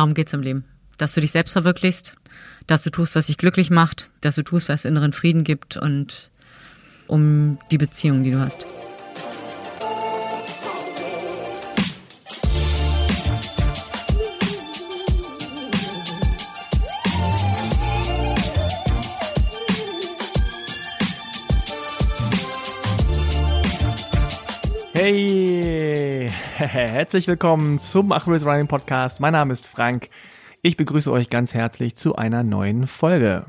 Darum geht's im Leben. Dass du dich selbst verwirklichst, dass du tust, was dich glücklich macht, dass du tust, was inneren Frieden gibt und um die Beziehung, die du hast. Hey, herzlich willkommen zum Achilles Running Podcast. Mein Name ist Frank. Ich begrüße euch ganz herzlich zu einer neuen Folge.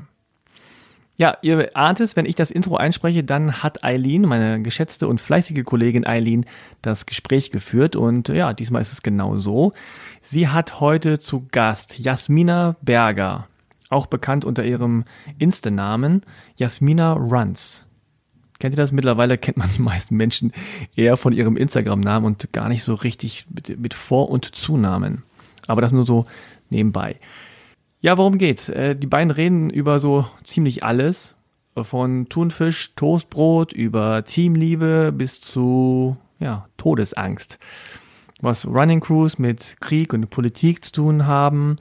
Ja, ihr ahnt es, wenn ich das Intro einspreche, dann hat Eileen, meine geschätzte und fleißige Kollegin Eileen, das Gespräch geführt und ja, diesmal ist es genau so. Sie hat heute zu Gast Jasmina Berger, auch bekannt unter ihrem Insta-Namen Jasmina Runs. Kennt ihr das? Mittlerweile kennt man die meisten Menschen eher von ihrem Instagram-Namen und gar nicht so richtig mit, mit Vor- und Zunamen. Aber das nur so nebenbei. Ja, worum geht's? Äh, die beiden reden über so ziemlich alles. Von Thunfisch, Toastbrot, über Teamliebe bis zu, ja, Todesangst. Was Running Crews mit Krieg und Politik zu tun haben,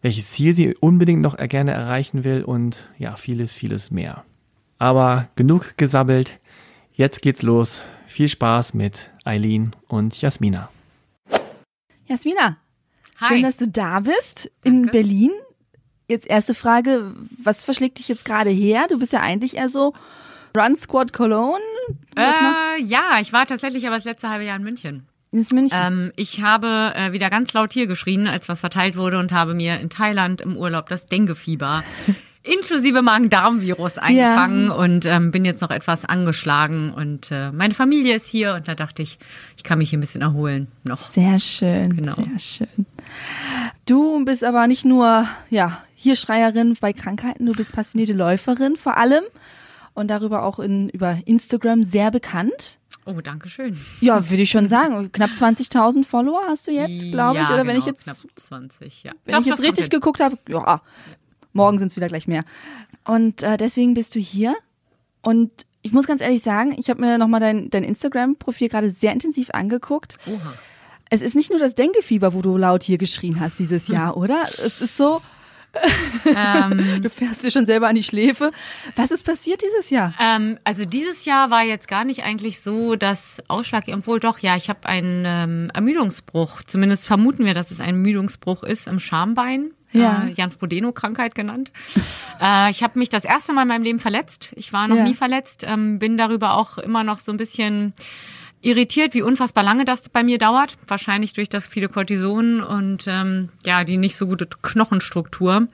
welches Ziel sie unbedingt noch gerne erreichen will und ja, vieles, vieles mehr. Aber genug gesabbelt. Jetzt geht's los. Viel Spaß mit Eileen und Jasmina. Jasmina, Hi. schön, dass du da bist in Danke. Berlin. Jetzt erste Frage, was verschlägt dich jetzt gerade her? Du bist ja eigentlich eher so Run Squad Cologne. Was machst Äh, ja, ich war tatsächlich aber das letzte halbe Jahr in München. Ähm, ich habe äh, wieder ganz laut hier geschrien, als was verteilt wurde und habe mir in Thailand im Urlaub das Dengue-Fieber inklusive Magen-Darm-Virus eingefangen und ähm, bin jetzt noch etwas angeschlagen und äh, meine Familie ist hier und da dachte ich, ich kann mich hier ein bisschen erholen noch. Sehr schön, Genau. sehr schön. Du bist aber nicht nur ja, hier Schreierin bei Krankheiten, du bist passionierte Läuferin vor allem und darüber auch in, über Instagram sehr bekannt. Oh, danke schön. Ja, würde ich schon sagen. Knapp 20.000 Follower hast du jetzt, glaube ich. Ja, Oder wenn ich genau, jetzt knapp 20, ja. Wenn Doch, ich jetzt richtig hin. geguckt habe, ja, morgen sind es wieder gleich mehr. Und äh, deswegen bist du hier. Und ich muss ganz ehrlich sagen, ich habe mir nochmal dein, dein Instagram-Profil gerade sehr intensiv angeguckt. Oha. Es ist nicht nur das Denkefieber, wo du laut hier geschrien hast dieses Jahr, oder? Es ist so, Ähm, du fährst dir schon selber an die Schläfe. Was ist passiert dieses Jahr? Ähm, also dieses Jahr war jetzt gar nicht eigentlich so das Ausschlag, obwohl doch, ja, ich habe einen ähm, Ermüdungsbruch. Zumindest vermuten wir, dass es ein Ermüdungsbruch ist im Schambein. Ja. Äh, Jans-Bodeno-Krankheit genannt. äh, ich habe mich das erste Mal in meinem Leben verletzt. Ich war noch Ja. nie verletzt, ähm, bin darüber auch immer noch so ein bisschen irritiert, wie unfassbar lange das bei mir dauert. Wahrscheinlich durch das viele Cortison und ähm, ja, die nicht so gute Knochenstruktur.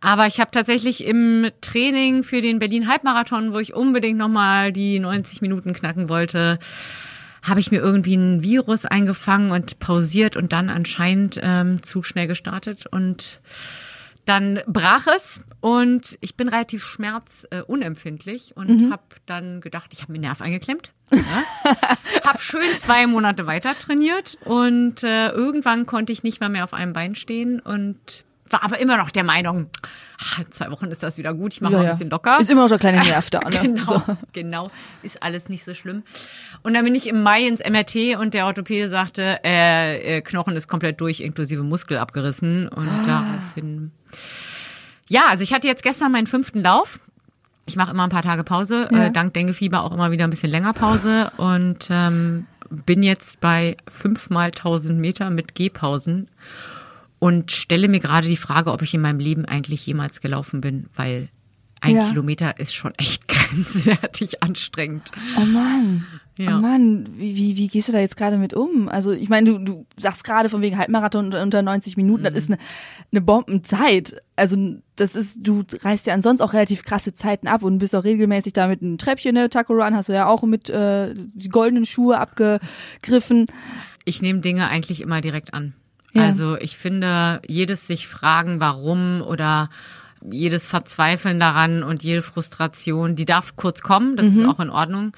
Aber ich habe tatsächlich im Training für den Berlin Halbmarathon, wo ich unbedingt nochmal die 90 Minuten knacken wollte, habe ich mir irgendwie ein Virus eingefangen und pausiert und dann anscheinend ähm, zu schnell gestartet und dann brach es und ich bin relativ schmerzunempfindlich unempfindlich und habe dann gedacht, ich habe mir Nerv eingeklemmt. Ja. habe schön zwei Monate weiter trainiert und äh, irgendwann konnte ich nicht mal mehr auf einem Bein stehen und war aber immer noch der Meinung, ach, in zwei Wochen ist das wieder gut, ich mache Ja, mal ein ja. bisschen locker. Ist immer so ein kleiner Nerv da, ne? Genau, So. genau. Ist alles nicht so schlimm. Und dann bin ich im Mai ins MRT und der Orthopäde sagte, äh, äh, Knochen ist komplett durch, inklusive Muskel abgerissen. Und daraufhin. Ja, also ich hatte jetzt gestern meinen fünften Lauf. Ich mache immer ein paar Tage Pause, Ja. äh, dank Denguefieber auch immer wieder ein bisschen länger Pause und ähm, bin jetzt bei fünf mal 1000 Meter mit Gehpausen und stelle mir gerade die Frage, ob ich in meinem Leben eigentlich jemals gelaufen bin, weil ein Ja. Kilometer ist schon echt grenzwertig anstrengend. Oh Mann. Ja. Oh Mann, wie, wie, gehst du da jetzt gerade mit um? Also ich meine, du, du sagst gerade von wegen Halbmarathon unter- unter 90 Minuten, das ist eine, eine Bombenzeit. Also das ist, du reißt ja ansonsten auch relativ krasse Zeiten ab und bist auch regelmäßig da mit einem Treppchen, ne? Taco Run hast du ja auch mit äh, die goldenen Schuhe abgegriffen. Ich nehme Dinge eigentlich immer direkt an. Ja. Also ich finde, jedes sich fragen, warum oder jedes Verzweifeln daran und jede Frustration, die darf kurz kommen, das ist auch in Ordnung.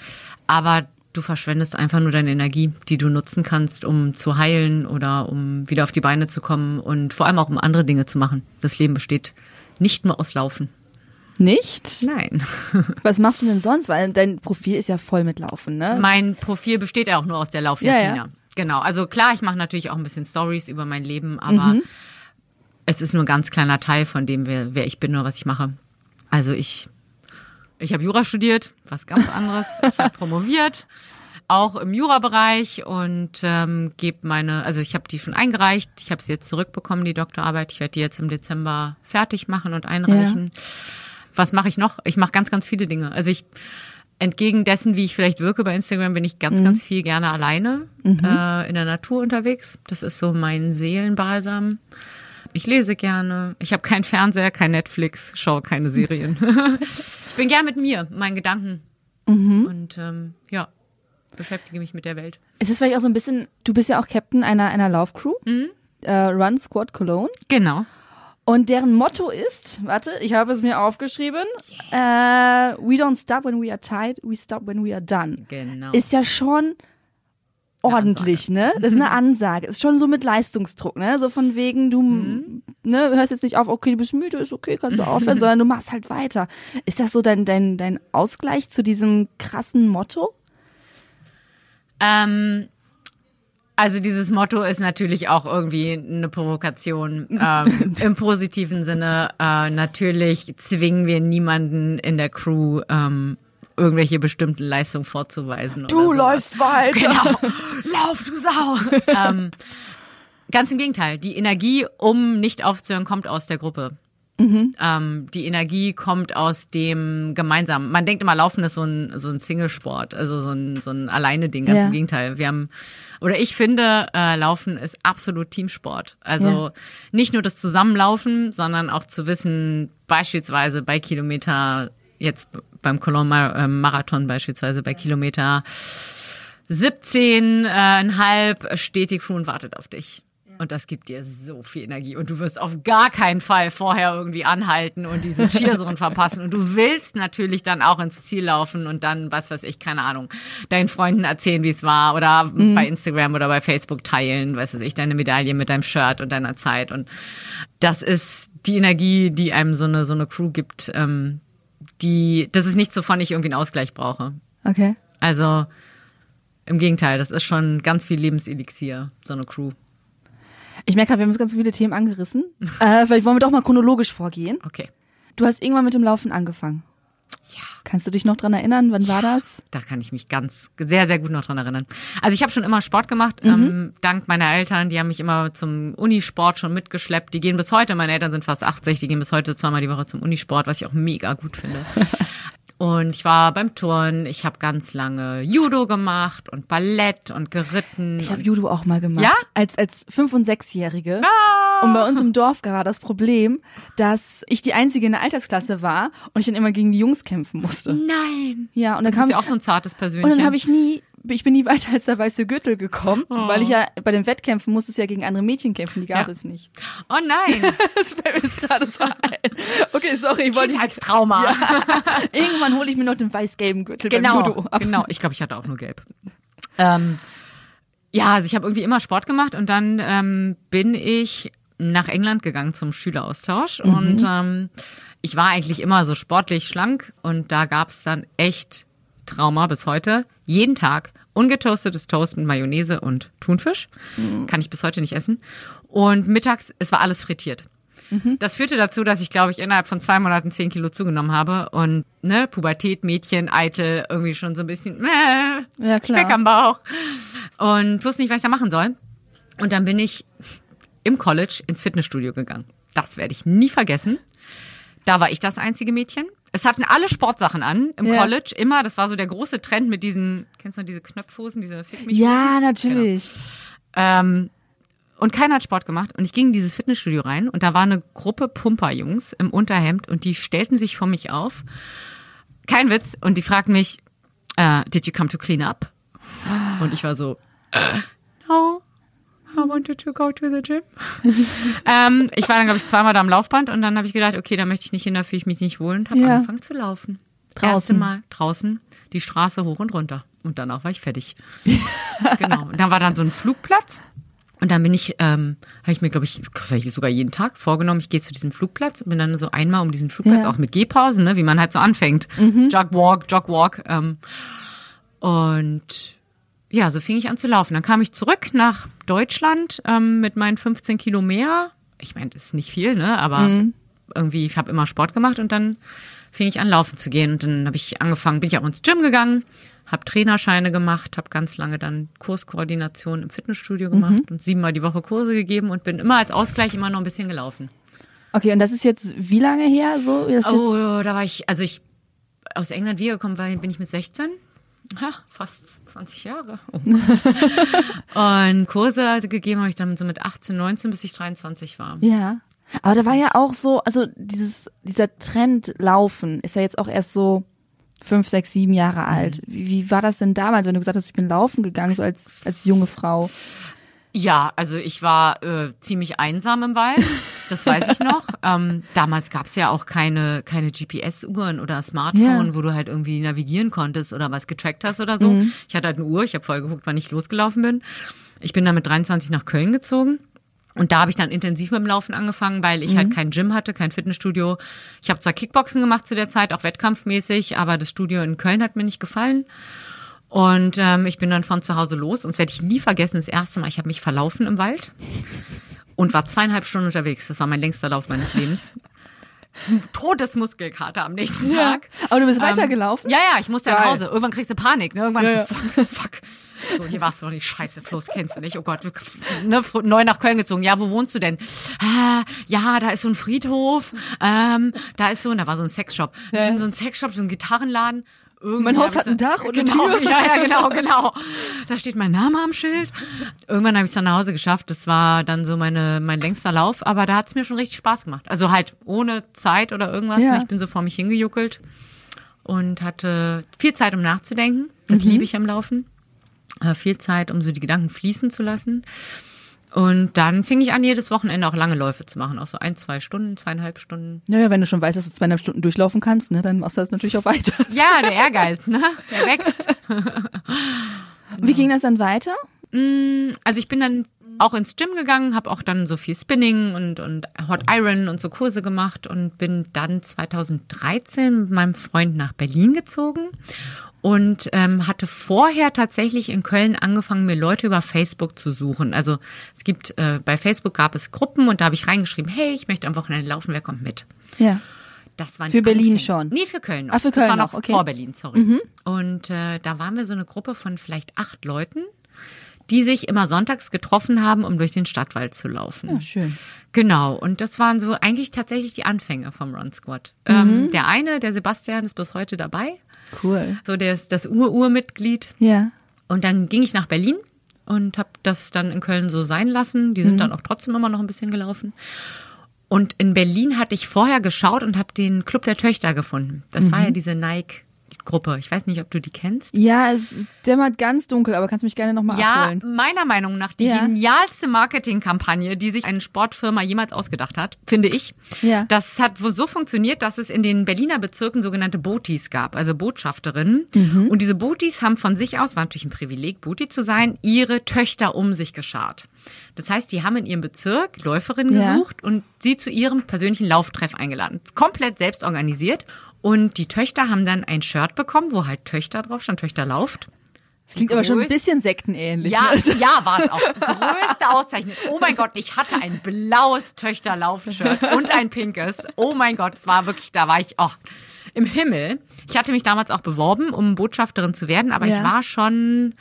Aber du verschwendest einfach nur deine Energie, die du nutzen kannst, um zu heilen oder um wieder auf die Beine zu kommen und vor allem auch um andere Dinge zu machen. Das Leben besteht nicht nur aus Laufen. Nicht? Nein. Was machst du denn sonst? Weil dein Profil ist ja voll mit Laufen, ne? Mein Profil besteht ja auch nur aus der Ja, Laufjasmina. ja. Genau. Also klar, ich mache natürlich auch ein bisschen Stories über mein Leben, aber Mhm. es ist nur ein ganz kleiner Teil von dem, wer, wer ich bin oder was ich mache. Also ich, ich habe Jura studiert, was ganz anderes. ich habe promoviert, auch im Jurabereich und ähm, gebe meine, also ich habe die schon eingereicht. Ich habe sie jetzt zurückbekommen, die Doktorarbeit. Ich werde die jetzt im Dezember fertig machen und einreichen. Was mache ich noch? Ich mache ganz, ganz viele Dinge. Also ich entgegen dessen, wie ich vielleicht wirke bei Instagram, bin ich ganz, ganz viel gerne alleine äh, in der Natur unterwegs. Das ist so mein Seelenbalsam. Ich lese gerne. Ich habe keinen Fernseher, kein Netflix, schaue keine Serien. ich bin gern mit mir, meinen Gedanken. Und ähm, ja, beschäftige mich mit der Welt. Es ist vielleicht auch so ein bisschen, du bist ja auch Captain einer, einer Laufcrew, äh, Run Squad Cologne. Genau. Und deren Motto ist, warte, ich habe es mir aufgeschrieben, äh, we don't stop when we are tired, we stop when we are done. Genau. Ist ja schon ordentlich, ne? Das ist eine Ansage. Ist schon so mit Leistungsdruck, ne? So von wegen, du ne, hörst jetzt nicht auf, okay, du bist müde, ist okay, kannst du aufhören, sondern du machst halt weiter. Ist das so dein, dein, dein Ausgleich zu diesem krassen Motto? Ähm, also dieses Motto ist natürlich auch irgendwie eine Provokation ähm, im positiven Sinne. Äh, natürlich zwingen wir niemanden in der Crew ähm, irgendwelche bestimmten Leistungen vorzuweisen. oder sowas. weiter. Genau. Lauf, du Sau. ähm, ganz im Gegenteil. Die Energie, um nicht aufzuhören, kommt aus der Gruppe. Ähm, die Energie kommt aus dem Gemeinsamen. Man denkt immer, Laufen ist so ein, so ein Singlesport, also so ein, so ein Alleine-Ding. Ganz Ja. im Gegenteil. Wir haben, oder ich finde, äh, Laufen ist absolut Teamsport. Also Ja. nicht nur das Zusammenlaufen, sondern auch zu wissen, beispielsweise bei Kilometer, jetzt beim Cologne Mar- äh, Marathon beispielsweise bei Kilometer 17,5 steht die Crew und wartet auf dich. Und das gibt dir so viel Energie. Und du wirst auf gar keinen Fall vorher irgendwie anhalten und diese Cheerzone verpassen. Und du willst natürlich dann auch ins Ziel laufen und dann, was weiß ich, keine Ahnung, deinen Freunden erzählen, wie es war oder bei Instagram oder bei Facebook teilen, weiß weiß ich, deine Medaille mit deinem Shirt und deiner Zeit. Und das ist die Energie, die einem so eine, so eine Crew gibt, ähm, die, das ist nicht so, von ich irgendwie einen Ausgleich brauche. Okay. Also im Gegenteil, das ist schon ganz viel Lebenselixier, so eine Crew. Ich merke gerade, wir haben jetzt ganz viele Themen angerissen. äh, vielleicht wollen wir doch mal chronologisch vorgehen. Okay. Du hast irgendwann mit dem Laufen angefangen. Ja. Kannst du dich noch dran erinnern? Wann war das? Da kann ich mich ganz sehr, sehr gut noch dran erinnern. Also ich habe schon immer Sport gemacht, ähm, dank meiner Eltern. Die haben mich immer zum Unisport schon mitgeschleppt. Die gehen bis heute, meine Eltern sind fast 80, die gehen bis heute zweimal die Woche zum Unisport, was ich auch mega gut finde. Und ich war beim Turnen, ich habe ganz lange Judo gemacht und Ballett und geritten. Ich habe Judo auch mal gemacht. Ja? Als, als 5- und 6-Jährige. Und bei uns im Dorf war das Problem, dass ich die Einzige in der Altersklasse war und ich dann immer gegen die Jungs kämpfen musste. Nein. Ja, und dann Du kam bist ja auch so ein zartes Persönchen. und dann habe ich nie, ich bin nie weiter als der weiße Gürtel gekommen, weil ich ja bei den Wettkämpfen musste es ja gegen andere Mädchen kämpfen, die gab Ja. es nicht. oh nein. Das fällt mir jetzt gerade so ein. Okay, sorry, ich wollte als Trauma. Irgendwann hole ich mir noch den weiß-gelben Gürtel beim Genau, Judo ab. genau. Ich glaube, ich hatte auch nur gelb. Ähm, ja, also ich habe irgendwie immer Sport gemacht und dann ähm, bin ich nach England gegangen zum Schüleraustausch und ähm, ich war eigentlich immer so sportlich schlank und da gab es dann echt Trauma bis heute. Jeden Tag ungetoastetes Toast mit Mayonnaise und Thunfisch. Kann ich bis heute nicht essen. Und mittags, es war alles frittiert. Das führte dazu, dass ich, glaube ich, innerhalb von zwei Monaten zehn Kilo zugenommen habe und ne, Pubertät, Mädchen, eitel, irgendwie schon so ein bisschen äh, Ja, klar. Speck am Bauch und wusste nicht, was ich da machen soll. Und dann bin ich im College ins Fitnessstudio gegangen. Das werde ich nie vergessen. Da war ich das einzige Mädchen. Es hatten alle Sportsachen an im Ja. College immer. Das war so der große Trend mit diesen, kennst du noch diese Knöpfhosen, diese Fick mich Ja, natürlich. ähm, und keiner hat Sport gemacht. Und ich ging in dieses Fitnessstudio rein und da war eine Gruppe Pumperjungs im Unterhemd und die stellten sich vor mich auf. Kein Witz. Und die fragten mich, äh, did you come to clean up? Und ich war so, äh, no. I wanted to go to the gym. ähm, ich war dann, glaube ich, zweimal da am Laufband und dann habe ich gedacht, okay, da möchte ich nicht hin, da fühle ich mich nicht wohl und habe Ja. angefangen zu laufen. Draußen. Erste Mal draußen, die Straße hoch und runter. Und danach war ich fertig. genau. Und dann war dann so ein Flugplatz. Und dann bin ich, ähm, habe ich mir, glaube ich, vielleicht sogar jeden Tag vorgenommen, ich gehe zu diesem Flugplatz und bin dann so einmal um diesen Flugplatz, Ja. auch mit Gehpausen, ne, wie man halt so anfängt. Jog Walk, Jog Walk. Ähm, und ja, so fing ich an zu laufen. Dann kam ich zurück nach Deutschland ähm, mit meinen 15 Kilo mehr ich meine, das ist nicht viel, ne? Aber irgendwie, ich habe immer Sport gemacht und dann fing ich an, laufen zu gehen. Und dann habe ich angefangen, bin ich auch ins Gym gegangen, habe Trainerscheine gemacht, habe ganz lange dann Kurskoordination im Fitnessstudio gemacht und siebenmal die Woche Kurse gegeben und bin immer als Ausgleich immer noch ein bisschen gelaufen. Okay, und das ist jetzt wie lange her so? Oh, da war ich, also ich aus England wiedergekommen war, bin ich mit 16. Ha, fast 20 Jahre. Oh und Kurse gegeben habe ich dann so mit 18, 19, bis ich 23 war. ja. Aber da war ja auch so, also dieses, dieser Trend Laufen ist ja jetzt auch erst so fünf, sechs, sieben Jahre alt. Wie, wie war das denn damals, wenn du gesagt hast, ich bin laufen gegangen, so als, als junge Frau? Ja, also ich war äh, ziemlich einsam im Wald, das weiß ich noch. ähm, damals gab's ja auch keine, keine GPS-Uhren oder Smartphone, Ja. wo du halt irgendwie navigieren konntest oder was getrackt hast oder so. Ich hatte halt eine Uhr, ich habe vorher geguckt, wann ich losgelaufen bin. Ich bin dann mit 23 nach Köln gezogen. Und da habe ich dann intensiv mit dem Laufen angefangen, weil ich halt kein Gym hatte, kein Fitnessstudio. Ich habe zwar Kickboxen gemacht zu der Zeit, auch wettkampfmäßig, aber das Studio in Köln hat mir nicht gefallen. Und ähm, ich bin dann von zu Hause los und das werde ich nie vergessen. Das erste Mal, ich habe mich verlaufen im Wald und war zweieinhalb Stunden unterwegs. Das war mein längster Lauf meines Lebens. Todesmuskelkater am nächsten Tag. Aber du bist Ähm, weitergelaufen? Ja, ja, ich musste ja nach Geil. Hause. Irgendwann kriegst du Panik, ne? Irgendwann Ja, ist so, fuck, fuck. So, hier warst du noch nicht. Scheiße, Floß kennst du nicht. Oh Gott, ne, neu nach Köln gezogen. Ja, wo wohnst du denn? Ah, ja, da ist so ein Friedhof. Ähm, da ist so, da war so ein Sexshop. Ja. So ein Sexshop, so ein Gitarrenladen. Irgendwie Mein Haus hat ein Dach und eine genau, Tür. Ja, ja, genau, genau. Da steht mein Name am Schild. Irgendwann habe ich es dann nach Hause geschafft. Das war dann so meine, mein längster Lauf, aber da hat es mir schon richtig Spaß gemacht. Also halt ohne Zeit oder irgendwas. Ja. Ich bin so vor mich hingejuckelt und hatte viel Zeit, um nachzudenken. Das Mhm. liebe ich am Laufen. Äh, viel Zeit, um so die Gedanken fließen zu lassen. Und dann fing ich an, jedes Wochenende auch lange Läufe zu machen. Auch so ein, zwei Stunden, zweieinhalb Stunden. Naja, wenn du schon weißt, dass du zweieinhalb Stunden durchlaufen kannst, ne, dann machst du das natürlich auch weiter. Ja, der Ehrgeiz, ne? Der wächst. Wie ging das dann weiter? Also ich bin dann auch ins Gym gegangen, habe auch dann so viel Spinning und, und Hot Iron und so Kurse gemacht und bin dann 2013 mit meinem Freund nach Berlin gezogen und ähm, hatte vorher tatsächlich in Köln angefangen, mir Leute über Facebook zu suchen. Also es gibt, äh, bei Facebook gab es Gruppen und da habe ich reingeschrieben, hey, ich möchte am Wochenende laufen, wer kommt mit? Ja. Das waren Für Berlin Anfänge. schon? Nee, für Köln noch. Ah, für das Köln war noch, okay. vor Berlin, sorry. Und äh, da waren wir so eine Gruppe von vielleicht acht Leuten, die sich immer sonntags getroffen haben, um durch den Stadtwald zu laufen. Ja, schön. Genau, und das waren so eigentlich tatsächlich die Anfänge vom Run Squad. Mhm. Ähm, der eine, der Sebastian, ist bis heute dabei. Cool. So, der ist das Ur-Ur-Mitglied. Ja. Und dann ging ich nach Berlin und habe das dann in Köln so sein lassen. Die sind Mhm. dann auch trotzdem immer noch ein bisschen gelaufen. Und in Berlin hatte ich vorher geschaut und habe den Club der Töchter gefunden. Das war Mhm. ja diese Nike-Gruppe. Ich weiß nicht, ob du die kennst. Ja, es dämmert ganz dunkel, aber kannst mich gerne nochmal Ja, abholen. meiner Meinung nach die Ja. genialste Marketingkampagne, die sich eine Sportfirma jemals ausgedacht hat, finde ich. Ja. Das hat so funktioniert, dass es in den Berliner Bezirken sogenannte Botis gab, also Botschafterinnen. Mhm. Und diese Botis haben von sich aus, war natürlich ein Privileg, Boti zu sein, ihre Töchter um sich geschart. Das heißt, die haben in ihrem Bezirk Läuferinnen Ja. gesucht und sie zu ihrem persönlichen Lauftreff eingeladen. Komplett selbst organisiert. Und die Töchter haben dann ein Shirt bekommen, wo halt Töchter drauf stand, Töchter lauft. Das klingt aber schon ein bisschen sektenähnlich. Ja, ne? ja, war es auch. Größte Auszeichnung. Oh mein Gott, ich hatte ein blaues Töchterlaufshirt und ein pinkes. Oh mein Gott, es war wirklich, da war ich oh, im Himmel. Ich hatte mich damals auch beworben, um Botschafterin zu werden, aber Ja. ich war schon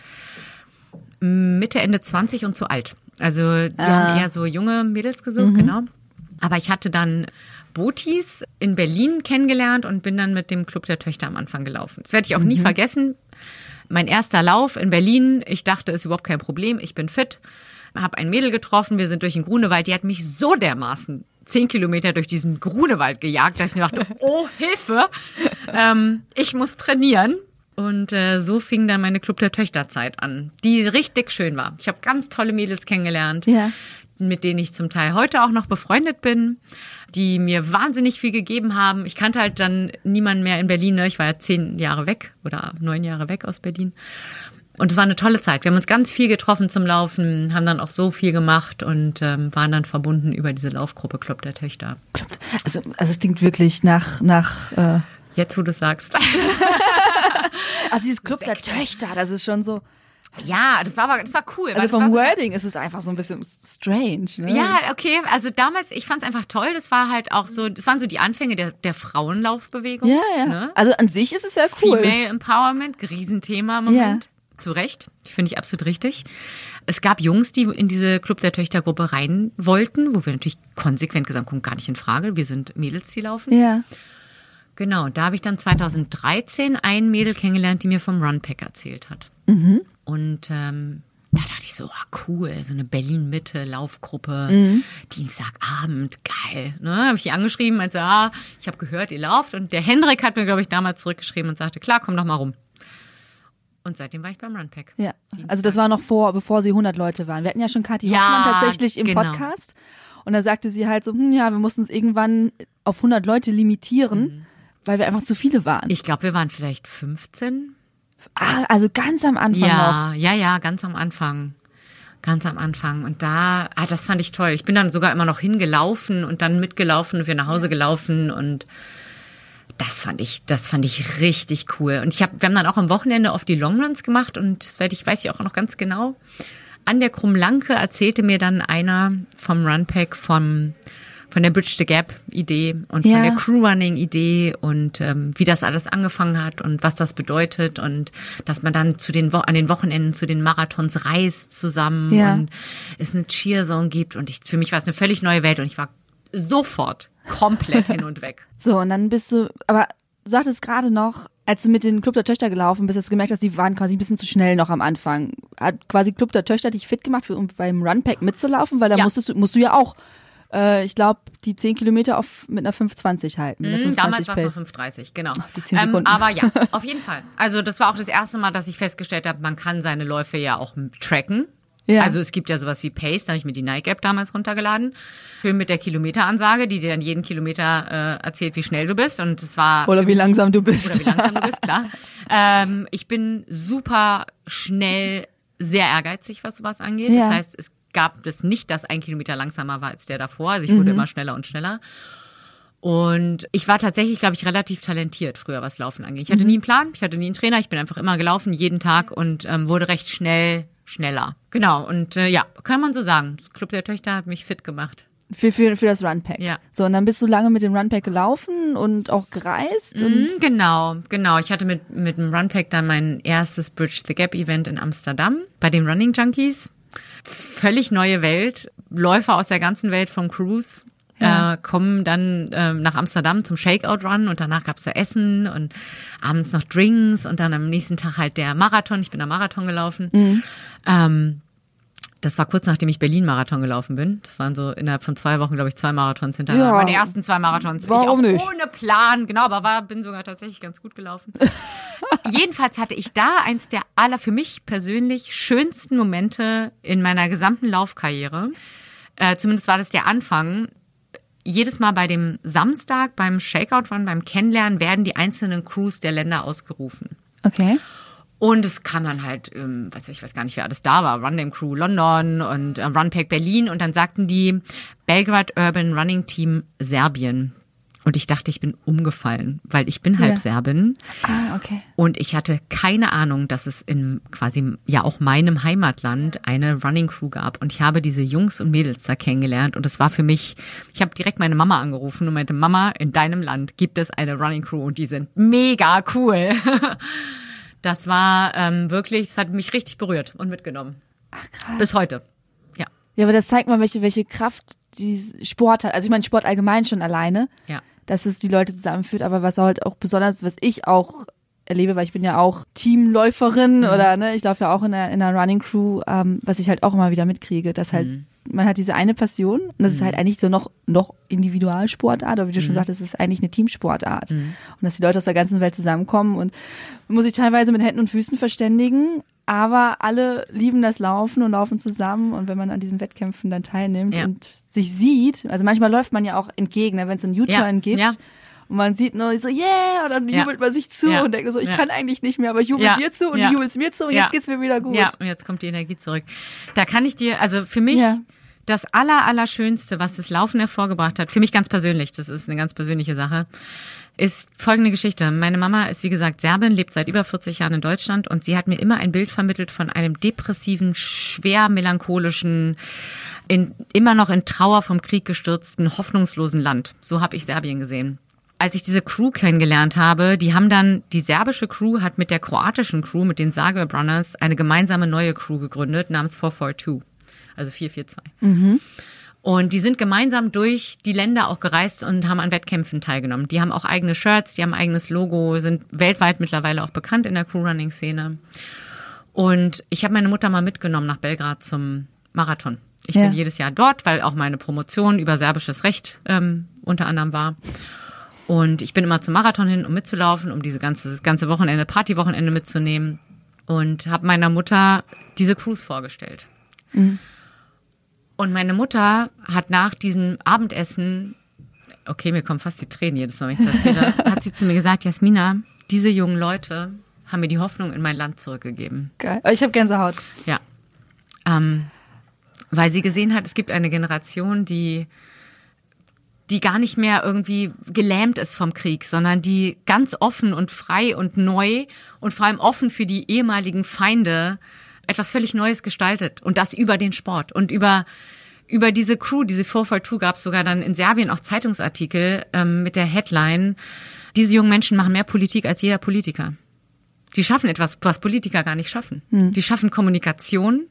Mitte, Ende 20 und zu alt. Also die Ah. haben eher so junge Mädels gesucht, genau. Aber ich hatte dann Botis in Berlin kennengelernt und bin dann mit dem Club der Töchter am Anfang gelaufen. Das werde ich auch nie vergessen. Mein erster Lauf in Berlin, ich dachte, ist überhaupt kein Problem, ich bin fit. Habe ein Mädel getroffen, wir sind durch den Grunewald, die hat mich so dermaßen zehn Kilometer durch diesen Grunewald gejagt, dass ich mir dachte, oh Hilfe, ähm, ich muss trainieren. Und äh, so fing dann meine Club der Töchterzeit an, die richtig schön war. Ich habe ganz tolle Mädels kennengelernt, Ja. mit denen ich zum Teil heute auch noch befreundet bin, die mir wahnsinnig viel gegeben haben. Ich kannte halt dann niemanden mehr in Berlin. Ne? Ich war ja zehn Jahre weg oder neun Jahre weg aus Berlin. Und es war eine tolle Zeit. Wir haben uns ganz viel getroffen zum Laufen, haben dann auch so viel gemacht und ähm, waren dann verbunden über diese Laufgruppe Club der Töchter. Also, also es klingt wirklich nach, nach äh, Jetzt, wo du es sagst. also dieses Club der Töchter, das ist schon so. Ja, das war aber, das war cool. weil Also vom so- Wording ist es einfach so ein bisschen strange. Ne? Ja, okay. Also damals, ich fand es einfach toll. Das war halt auch so, das waren so die Anfänge der, der Frauenlaufbewegung. ja, ja. Ne? Also an sich ist es ja cool. Female Empowerment, Riesenthema im Moment. Zu Recht. Finde ich absolut richtig. Es gab Jungs, die in diese Club der Töchtergruppe rein wollten, wo wir natürlich konsequent gesagt haben, gar nicht in Frage. Wir sind Mädels, die laufen. Ja. Genau, da habe ich dann 2013 ein Mädel kennengelernt, die mir vom Runpack erzählt hat. Mhm. Und ähm, da dachte ich so, ah, cool, so eine Berlin-Mitte-Laufgruppe, Mhm. Dienstagabend, geil. Ne? Habe ich die angeschrieben, meinte, ah, ich habe gehört, ihr lauft. Und der Hendrik hat mir, glaube ich, damals zurückgeschrieben und sagte, klar, komm doch mal rum. Und seitdem war ich beim Runpack. Ja, also das war noch vor, bevor sie 100 Leute waren. Wir hatten ja schon Kathi Ja, Hoffmann tatsächlich im genau. Podcast. Und da sagte sie halt so, hm, ja, wir mussten es irgendwann auf 100 Leute limitieren, weil wir einfach zu viele waren. Mhm. Ich glaube, wir waren vielleicht 15. ah, also ganz am Anfang noch. Ja, ja, ja, ganz am Anfang. Ganz am Anfang. Und da, ah, das fand ich toll. Ich bin dann sogar immer noch hingelaufen und dann mitgelaufen und wir nach Hause gelaufen und das fand ich, das fand ich richtig cool. Und ich habe, wir haben dann auch am Wochenende oft die Longruns gemacht und das werde ich, weiß ich auch noch ganz genau. An der Krummlanke erzählte mir dann einer vom Runpack vom von der Bridge the Gap Idee und Ja. von der Crew Running Idee und ähm, wie das alles angefangen hat und was das bedeutet und dass man dann zu den Wo an den Wochenenden zu den Marathons reist zusammen Ja. und es eine Cheerzone gibt und ich, für mich war es eine völlig neue Welt und ich war sofort komplett hin und weg. So, und dann bist du, aber du sagtest gerade noch, als du mit den Club der Töchter gelaufen bist, hast du gemerkt, dass die waren quasi ein bisschen zu schnell noch am Anfang. Hat quasi Club der Töchter dich fit gemacht, um beim Runpack mitzulaufen, weil da Ja. musstest du, musst du ja auch, äh, ich glaube, die 10 Kilometer auf, mit einer 520 halten. Mit einer Mhm, Damals 520 war es noch Pace. 5,30, genau. die 10 ähm, aber ja, auf jeden Fall. Also das war auch das erste Mal, dass ich festgestellt habe, man kann seine Läufe ja auch tracken. Ja. Also es gibt ja sowas wie Pace, da habe ich mir die Nike-App damals runtergeladen. Schön mit der Kilometeransage, die dir dann jeden Kilometer äh, erzählt, wie schnell du bist. Und das war Oder wie mich- langsam du bist. Oder wie langsam du bist, klar. Ähm, ich bin super schnell, sehr ehrgeizig, was sowas angeht. Ja. Das heißt, es gab es nicht, dass ein Kilometer langsamer war als der davor. Also ich wurde immer schneller und schneller. Und ich war tatsächlich, glaube ich, relativ talentiert früher, was Laufen angeht. Ich hatte nie einen Plan, ich hatte nie einen Trainer, ich bin einfach immer gelaufen, jeden Tag und ähm, wurde recht schnell schneller. Genau, und äh, ja, kann man so sagen. Das Club der Töchter hat mich fit gemacht. Für, für, für das Runpack. Ja. So, und dann bist du lange mit dem Runpack gelaufen und auch gereist. Und Mhm, genau, genau. Ich hatte mit, mit dem Runpack dann mein erstes Bridge the Gap Event in Amsterdam bei den Running Junkies. Völlig neue Welt. Läufer aus der ganzen Welt vom Cruise. Ja. Äh, kommen dann ähm, nach Amsterdam zum Shakeout-Run und danach gab's da Essen und abends noch Drinks und dann am nächsten Tag halt der Marathon. Ich bin am Marathon gelaufen. Mhm. Ähm, das war kurz nachdem ich Berlin-Marathon gelaufen bin. Das waren so innerhalb von zwei Wochen, glaube ich, zwei Marathons hintereinander. Ja. Meine ersten zwei Marathons. Warum ich auch nicht? Ohne Plan, genau, aber war, bin sogar tatsächlich ganz gut gelaufen. Jedenfalls hatte ich da eins der aller für mich persönlich schönsten Momente in meiner gesamten Laufkarriere. Äh, zumindest war das der Anfang. Jedes Mal bei dem Samstag, beim Shakeout-Run, beim Kennenlernen, werden die einzelnen Crews der Länder ausgerufen. okay. Und es kam dann halt, ähm, was ich weiß gar nicht, wer alles da war, Run Dem Crew London und äh, Runpack Berlin und dann sagten die Belgrad Urban Running Team Serbien. Und ich dachte, ich bin umgefallen, weil ich bin halb Ja. Serbin Ah, okay. und ich hatte keine Ahnung, dass es in quasi ja auch meinem Heimatland eine Running Crew gab. Und ich habe diese Jungs und Mädels da kennengelernt. Und es war für mich, ich habe direkt meine Mama angerufen und meinte, Mama, in deinem Land gibt es eine Running Crew und die sind mega cool. Das war ähm, wirklich, das hat mich richtig berührt und mitgenommen. Ach, krass. Bis heute. Ja, Ja, aber das zeigt mal, welche, welche Kraft die Sport hat. Also ich meine, Sport allgemein schon alleine, ja. dass es die Leute zusammenführt, aber was halt auch besonders, was ich auch erlebe, weil ich bin ja auch Teamläuferin oder ne, ich laufe ja auch in einer, in einer Running Crew, ähm, was ich halt auch immer wieder mitkriege, dass halt man hat diese eine Passion und das ist halt eigentlich so noch noch Individualsportart, aber wie du schon sagtest, es ist eigentlich eine Teamsportart. Und dass die Leute aus der ganzen Welt zusammenkommen und man muss sich teilweise mit Händen und Füßen verständigen, aber alle lieben das Laufen und laufen zusammen und wenn man an diesen Wettkämpfen dann teilnimmt Ja. und sich sieht, also manchmal läuft man ja auch entgegen, ne, wenn es einen U-Turn Ja, gibt ja. und man sieht nur so, yeah, und dann jubelt man sich zu und denkt so, ich kann eigentlich nicht mehr, aber ich jubel dir zu und du jubelst mir zu und jetzt geht's mir wieder gut. Ja, und jetzt kommt die Energie zurück. Da kann ich dir, also für mich. Das aller, Allerschönste, was das Laufen hervorgebracht hat, für mich ganz persönlich, das ist eine ganz persönliche Sache, ist folgende Geschichte. Meine Mama ist, wie gesagt, Serbin, lebt seit über 40 Jahren in Deutschland und sie hat mir immer ein Bild vermittelt von einem depressiven, schwer melancholischen, in, immer noch in Trauer vom Krieg gestürzten, hoffnungslosen Land. So habe ich Serbien gesehen als ich diese Crew kennengelernt habe, die haben dann, die serbische Crew hat mit der kroatischen Crew, mit den Zagreb Runners, eine gemeinsame neue Crew gegründet, namens 442, also 442. Mhm. Und die sind gemeinsam durch die Länder auch gereist und haben an Wettkämpfen teilgenommen. Die haben auch eigene Shirts, die haben eigenes Logo, sind weltweit mittlerweile auch bekannt in der Crewrunning-Szene. Und ich habe meine Mutter mal mitgenommen nach Belgrad zum Marathon. Ich ja. bin jedes Jahr dort, weil auch meine Promotion über serbisches Recht ähm, unter anderem war. Und ich bin immer zum Marathon hin, um mitzulaufen, um diese ganze, das ganze Wochenende, Partywochenende mitzunehmen. Und habe meiner Mutter diese Cruise vorgestellt. Mhm. Und meine Mutter hat nach diesem Abendessen, okay, mir kommen fast die Tränen jedes Mal, wenn ich das erzähle, hat sie zu mir gesagt, Jasmina, diese jungen Leute haben mir die Hoffnung in mein Land zurückgegeben. Geil. Ich habe Gänsehaut. Ja. Ähm, weil sie gesehen hat, es gibt eine Generation, die die gar nicht mehr irgendwie gelähmt ist vom Krieg, sondern die ganz offen und frei und neu und vor allem offen für die ehemaligen Feinde etwas völlig Neues gestaltet und das über den Sport und über über diese Crew, diese 442 gab es sogar dann in Serbien auch Zeitungsartikel ähm, mit der Headline, diese jungen Menschen machen mehr Politik als jeder Politiker. Die schaffen etwas, was Politiker gar nicht schaffen. Hm. Die schaffen Kommunikation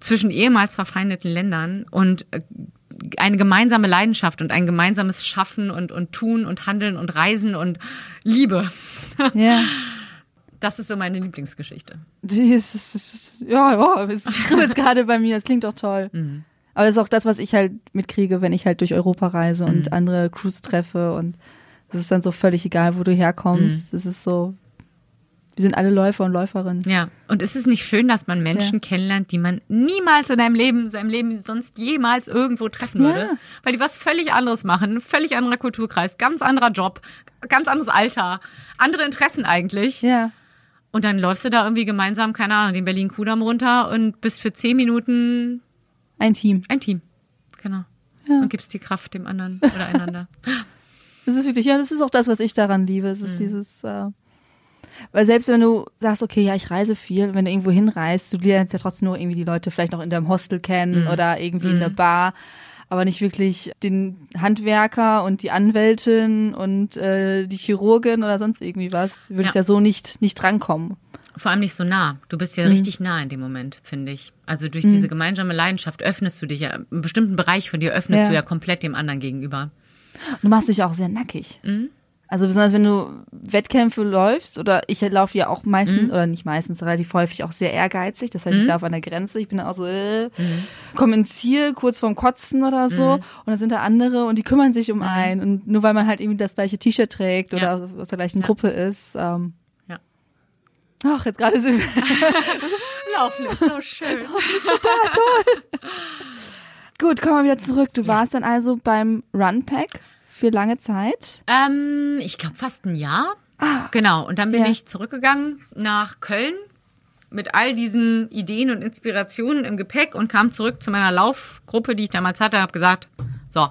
zwischen ehemals verfeindeten Ländern und äh, eine gemeinsame Leidenschaft und ein gemeinsames Schaffen und, und Tun und Handeln und Reisen und Liebe. Ja. Das ist so meine Lieblingsgeschichte. Die ist, ist, ja, ja, es kribbelt gerade bei mir, das klingt doch toll. Mhm. Aber das ist auch das, was ich halt mitkriege, wenn ich halt durch Europa reise und mhm. andere Crews treffe und es ist dann so völlig egal, wo du herkommst. Es mhm. ist so, wir sind alle Läufer und Läuferinnen. Ja, und ist es nicht schön, dass man Menschen ja. kennenlernt, die man niemals in seinem Leben, in seinem Leben sonst jemals irgendwo treffen würde? Ja. Weil die was völlig anderes machen, völlig anderer Kulturkreis, ganz anderer Job, ganz anderes Alter, andere Interessen eigentlich. Ja. Und dann läufst du da irgendwie gemeinsam, keine Ahnung, den Berlin-Kudamm runter und bist für zehn Minuten ein Team. Ein Team, genau. Ja. Und gibst die Kraft dem anderen oder einander. Das ist wirklich, ja, das ist auch das, was ich daran liebe. Es ist mhm. dieses, äh, weil selbst wenn du sagst, okay, ja, ich reise viel, wenn du irgendwo hinreist, du lernst ja trotzdem nur irgendwie die Leute vielleicht noch in deinem Hostel kennen mhm. oder irgendwie mhm. in der Bar aber nicht wirklich den Handwerker und die Anwältin und äh, die Chirurgin oder sonst irgendwie was, würdest ja. ja so nicht, nicht drankommen. Vor allem nicht so nah. Du bist ja mhm. richtig nah in dem Moment, finde ich. Also durch mhm. diese gemeinsame Leidenschaft öffnest du dich ja, einen bestimmten Bereich von dir öffnest ja. du ja komplett dem anderen gegenüber. Du machst dich auch sehr nackig. Mhm. Also besonders wenn du Wettkämpfe läufst oder ich laufe ja auch meistens mhm. oder nicht meistens relativ häufig auch sehr ehrgeizig. Das heißt, mhm. ich laufe an der Grenze. Ich bin auch so, äh, mhm. komme ins Ziel kurz vorm Kotzen oder so mhm. und da sind da andere und die kümmern sich um mhm. einen und nur weil man halt irgendwie das gleiche T-Shirt trägt oder ja. aus der gleichen ja. Gruppe ist. Ähm, ja. Ach, jetzt gerade sind wir. Laufen ist so schön. Laufen ist total toll. Gut, kommen wir wieder zurück. Du warst dann also beim Runpack für lange Zeit? Ähm, ich glaube fast ein Jahr. Ah, genau. Und dann bin ja. ich zurückgegangen nach Köln mit all diesen Ideen und Inspirationen im Gepäck und kam zurück zu meiner Laufgruppe, die ich damals hatte, habe gesagt, so,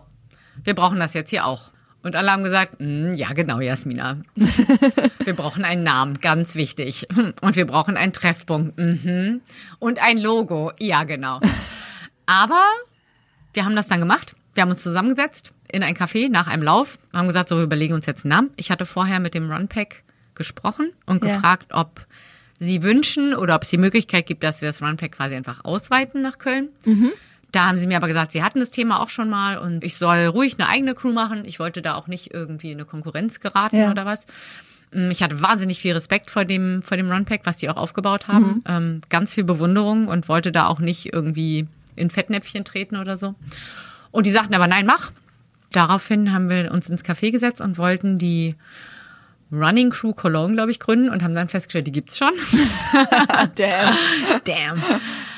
wir brauchen das jetzt hier auch. Und alle haben gesagt, hm, ja genau, Jasmina. wir brauchen einen Namen, ganz wichtig. Und wir brauchen einen Treffpunkt. Mhm. Und ein Logo, ja genau. Aber wir haben das dann gemacht. Wir haben uns zusammengesetzt in ein Café nach einem Lauf, haben gesagt, so wir überlegen uns jetzt einen Namen. Ich hatte vorher mit dem Runpack gesprochen und ja. gefragt, ob sie wünschen oder ob es die Möglichkeit gibt, dass wir das Runpack quasi einfach ausweiten nach Köln. Mhm. Da haben sie mir aber gesagt, sie hatten das Thema auch schon mal und ich soll ruhig eine eigene Crew machen. Ich wollte da auch nicht irgendwie in eine Konkurrenz geraten ja. oder was. Mm, ich hatte wahnsinnig viel Respekt vor dem, vor dem Runpack, was die auch aufgebaut haben. Mhm. Ähm, ganz viel Bewunderung und wollte da auch nicht irgendwie in Fettnäpfchen treten oder so. Und die sagten aber, nein, mach. Daraufhin haben wir uns ins Café gesetzt und wollten die Running Crew Cologne, glaube ich, gründen und haben dann festgestellt, die gibt's schon. Damn. Damn.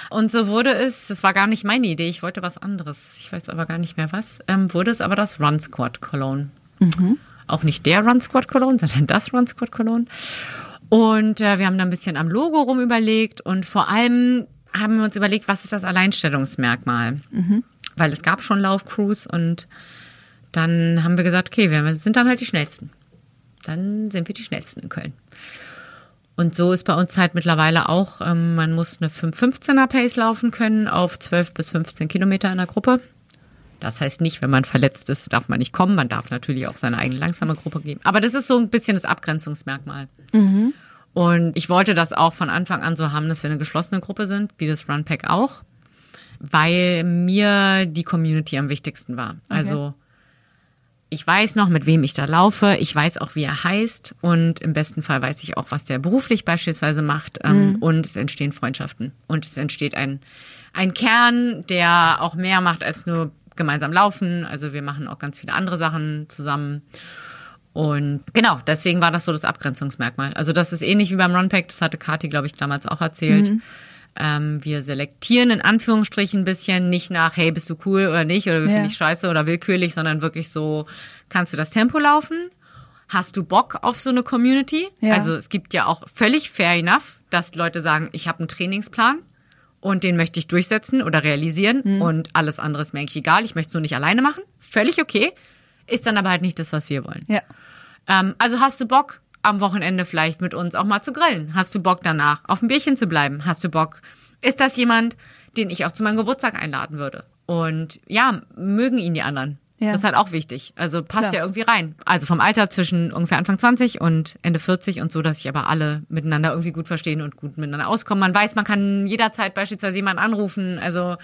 Und so wurde es, das war gar nicht meine Idee, ich wollte was anderes, ich weiß aber gar nicht mehr was, ähm, wurde es aber das Run Squad Cologne. Mhm. Auch nicht der Run Squad Cologne, sondern das Run Squad Cologne. Und äh, wir haben da ein bisschen am Logo rum überlegt und vor allem haben wir uns überlegt, was ist das Alleinstellungsmerkmal? Mhm. Weil es gab schon Laufcrews und dann haben wir gesagt, okay, wir sind dann halt die Schnellsten. Dann sind wir die Schnellsten in Köln. Und so ist bei uns halt mittlerweile auch, ähm, man muss eine 5-15er Pace laufen können auf 12 bis 15 Kilometer in der Gruppe. Das heißt nicht, wenn man verletzt ist, darf man nicht kommen. Man darf natürlich auch seine eigene langsame Gruppe geben. Aber das ist so ein bisschen das Abgrenzungsmerkmal. Und ich wollte das auch von Anfang an so haben, dass wir eine geschlossene Gruppe sind, wie das Runpack auch, weil mir die Community am wichtigsten war. Also ich weiß noch, mit wem ich da laufe. Ich weiß auch, wie er heißt. Und im besten Fall weiß ich auch, was der beruflich beispielsweise macht. Ähm, Und es entstehen Freundschaften. Und es entsteht ein, ein Kern, der auch mehr macht als nur gemeinsam laufen. Also wir machen auch ganz viele andere Sachen zusammen. Und genau, deswegen war das so das Abgrenzungsmerkmal. Also das ist ähnlich wie beim Runpack. Das hatte Kati, glaube ich, damals auch erzählt. Ähm, wir selektieren in Anführungsstrichen ein bisschen, nicht nach, hey, bist du cool oder nicht, oder wir Ja. finden dich scheiße oder willkürlich, sondern wirklich so, kannst du das Tempo laufen? Hast du Bock auf so eine Community? Ja. Also es gibt ja auch völlig fair enough, dass Leute sagen, ich habe einen Trainingsplan und den möchte ich durchsetzen oder realisieren Mhm. und alles andere ist mir eigentlich egal, ich möchte es nur nicht alleine machen. Völlig okay. Ist dann aber halt nicht das, was wir wollen. Ja. Ähm, also hast du Bock, am Wochenende vielleicht mit uns auch mal zu grillen? Hast du Bock danach auf ein Bierchen zu bleiben? Hast du Bock? Ist das jemand, den ich auch zu meinem Geburtstag einladen würde? Und ja, mögen ihn die anderen. Ja. Das ist halt auch wichtig. Also passt Klar. ja irgendwie rein. Also vom Alter zwischen ungefähr Anfang 20 und Ende 40 und so, dass sich aber alle miteinander irgendwie gut verstehen und gut miteinander auskommen. Man weiß, man kann jederzeit beispielsweise jemanden anrufen. Also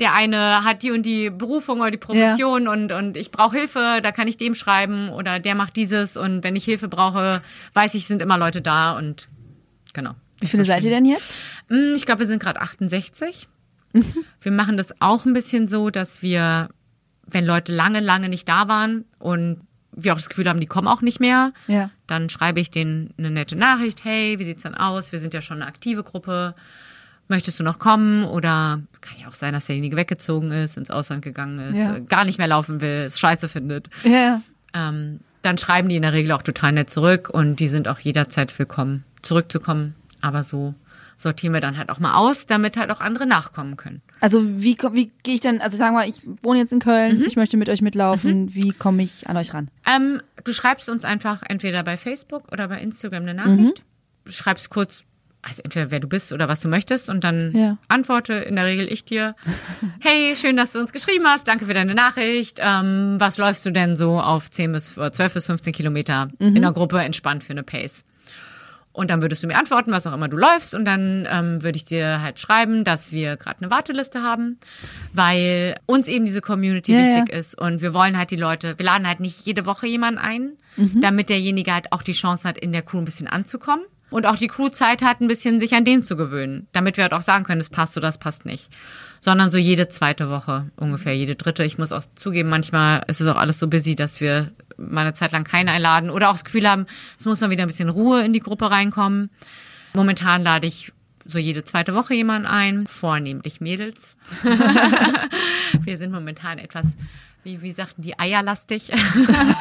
der eine hat die und die Berufung oder die Profession und, und ich brauche Hilfe, da kann ich dem schreiben oder der macht dieses und wenn ich Hilfe brauche, weiß ich, sind immer Leute da und genau. Wie viele seid ihr denn jetzt? Mm, Ich glaube, wir sind gerade 68. Wir machen das auch ein bisschen so, dass wir, wenn Leute lange, lange nicht da waren und wir auch das Gefühl haben, die kommen auch nicht mehr, Ja. dann schreibe ich denen eine nette Nachricht. Hey, wie sieht's denn aus? Wir sind ja schon eine aktive Gruppe. Möchtest du noch kommen? Oder kann ja auch sein, dass derjenige weggezogen ist, ins Ausland gegangen ist, Ja. gar nicht mehr laufen will, es scheiße findet. Ja. Ähm, dann schreiben die in der Regel auch total nett zurück und die sind auch jederzeit willkommen, zurückzukommen. Aber so sortieren wir dann halt auch mal aus, damit halt auch andere nachkommen können. Also wie, wie gehe ich denn, also sagen wir mal, ich wohne jetzt in Mhm. Köln, ich möchte mit euch mitlaufen, wie komme ich an euch ran? Ähm, du schreibst uns einfach entweder bei Facebook oder bei Instagram eine Nachricht. Schreibst kurz, also entweder wer du bist oder was du möchtest und dann Ja. antworte in der Regel ich dir. Hey, schön, dass du uns geschrieben hast. Danke für deine Nachricht. Ähm, was läufst du denn so auf 10 bis oder 12 bis 15 Kilometer in der Gruppe entspannt für eine Pace? Und dann würdest du mir antworten, was auch immer du läufst. Und dann ähm, würde ich dir halt schreiben, dass wir gerade eine Warteliste haben, weil uns eben diese Community Ja, wichtig ja. ist. Und wir wollen halt die Leute, wir laden halt nicht jede Woche jemanden ein, Mhm. damit derjenige halt auch die Chance hat, in der Crew ein bisschen anzukommen. Und auch die Crew Zeit hat, ein bisschen sich an den zu gewöhnen. Damit wir halt auch sagen können, das passt oder das passt nicht. Sondern so jede zweite Woche, ungefähr jede dritte. Ich muss auch zugeben, manchmal ist es auch alles so busy, dass wir mal eine Zeit lang keinen einladen oder auch das Gefühl haben, es muss mal wieder ein bisschen Ruhe in die Gruppe reinkommen. Momentan lade ich so jede zweite Woche jemanden ein, vornehmlich Mädels. wir sind momentan etwas, wie, wie sagten die, eierlastig.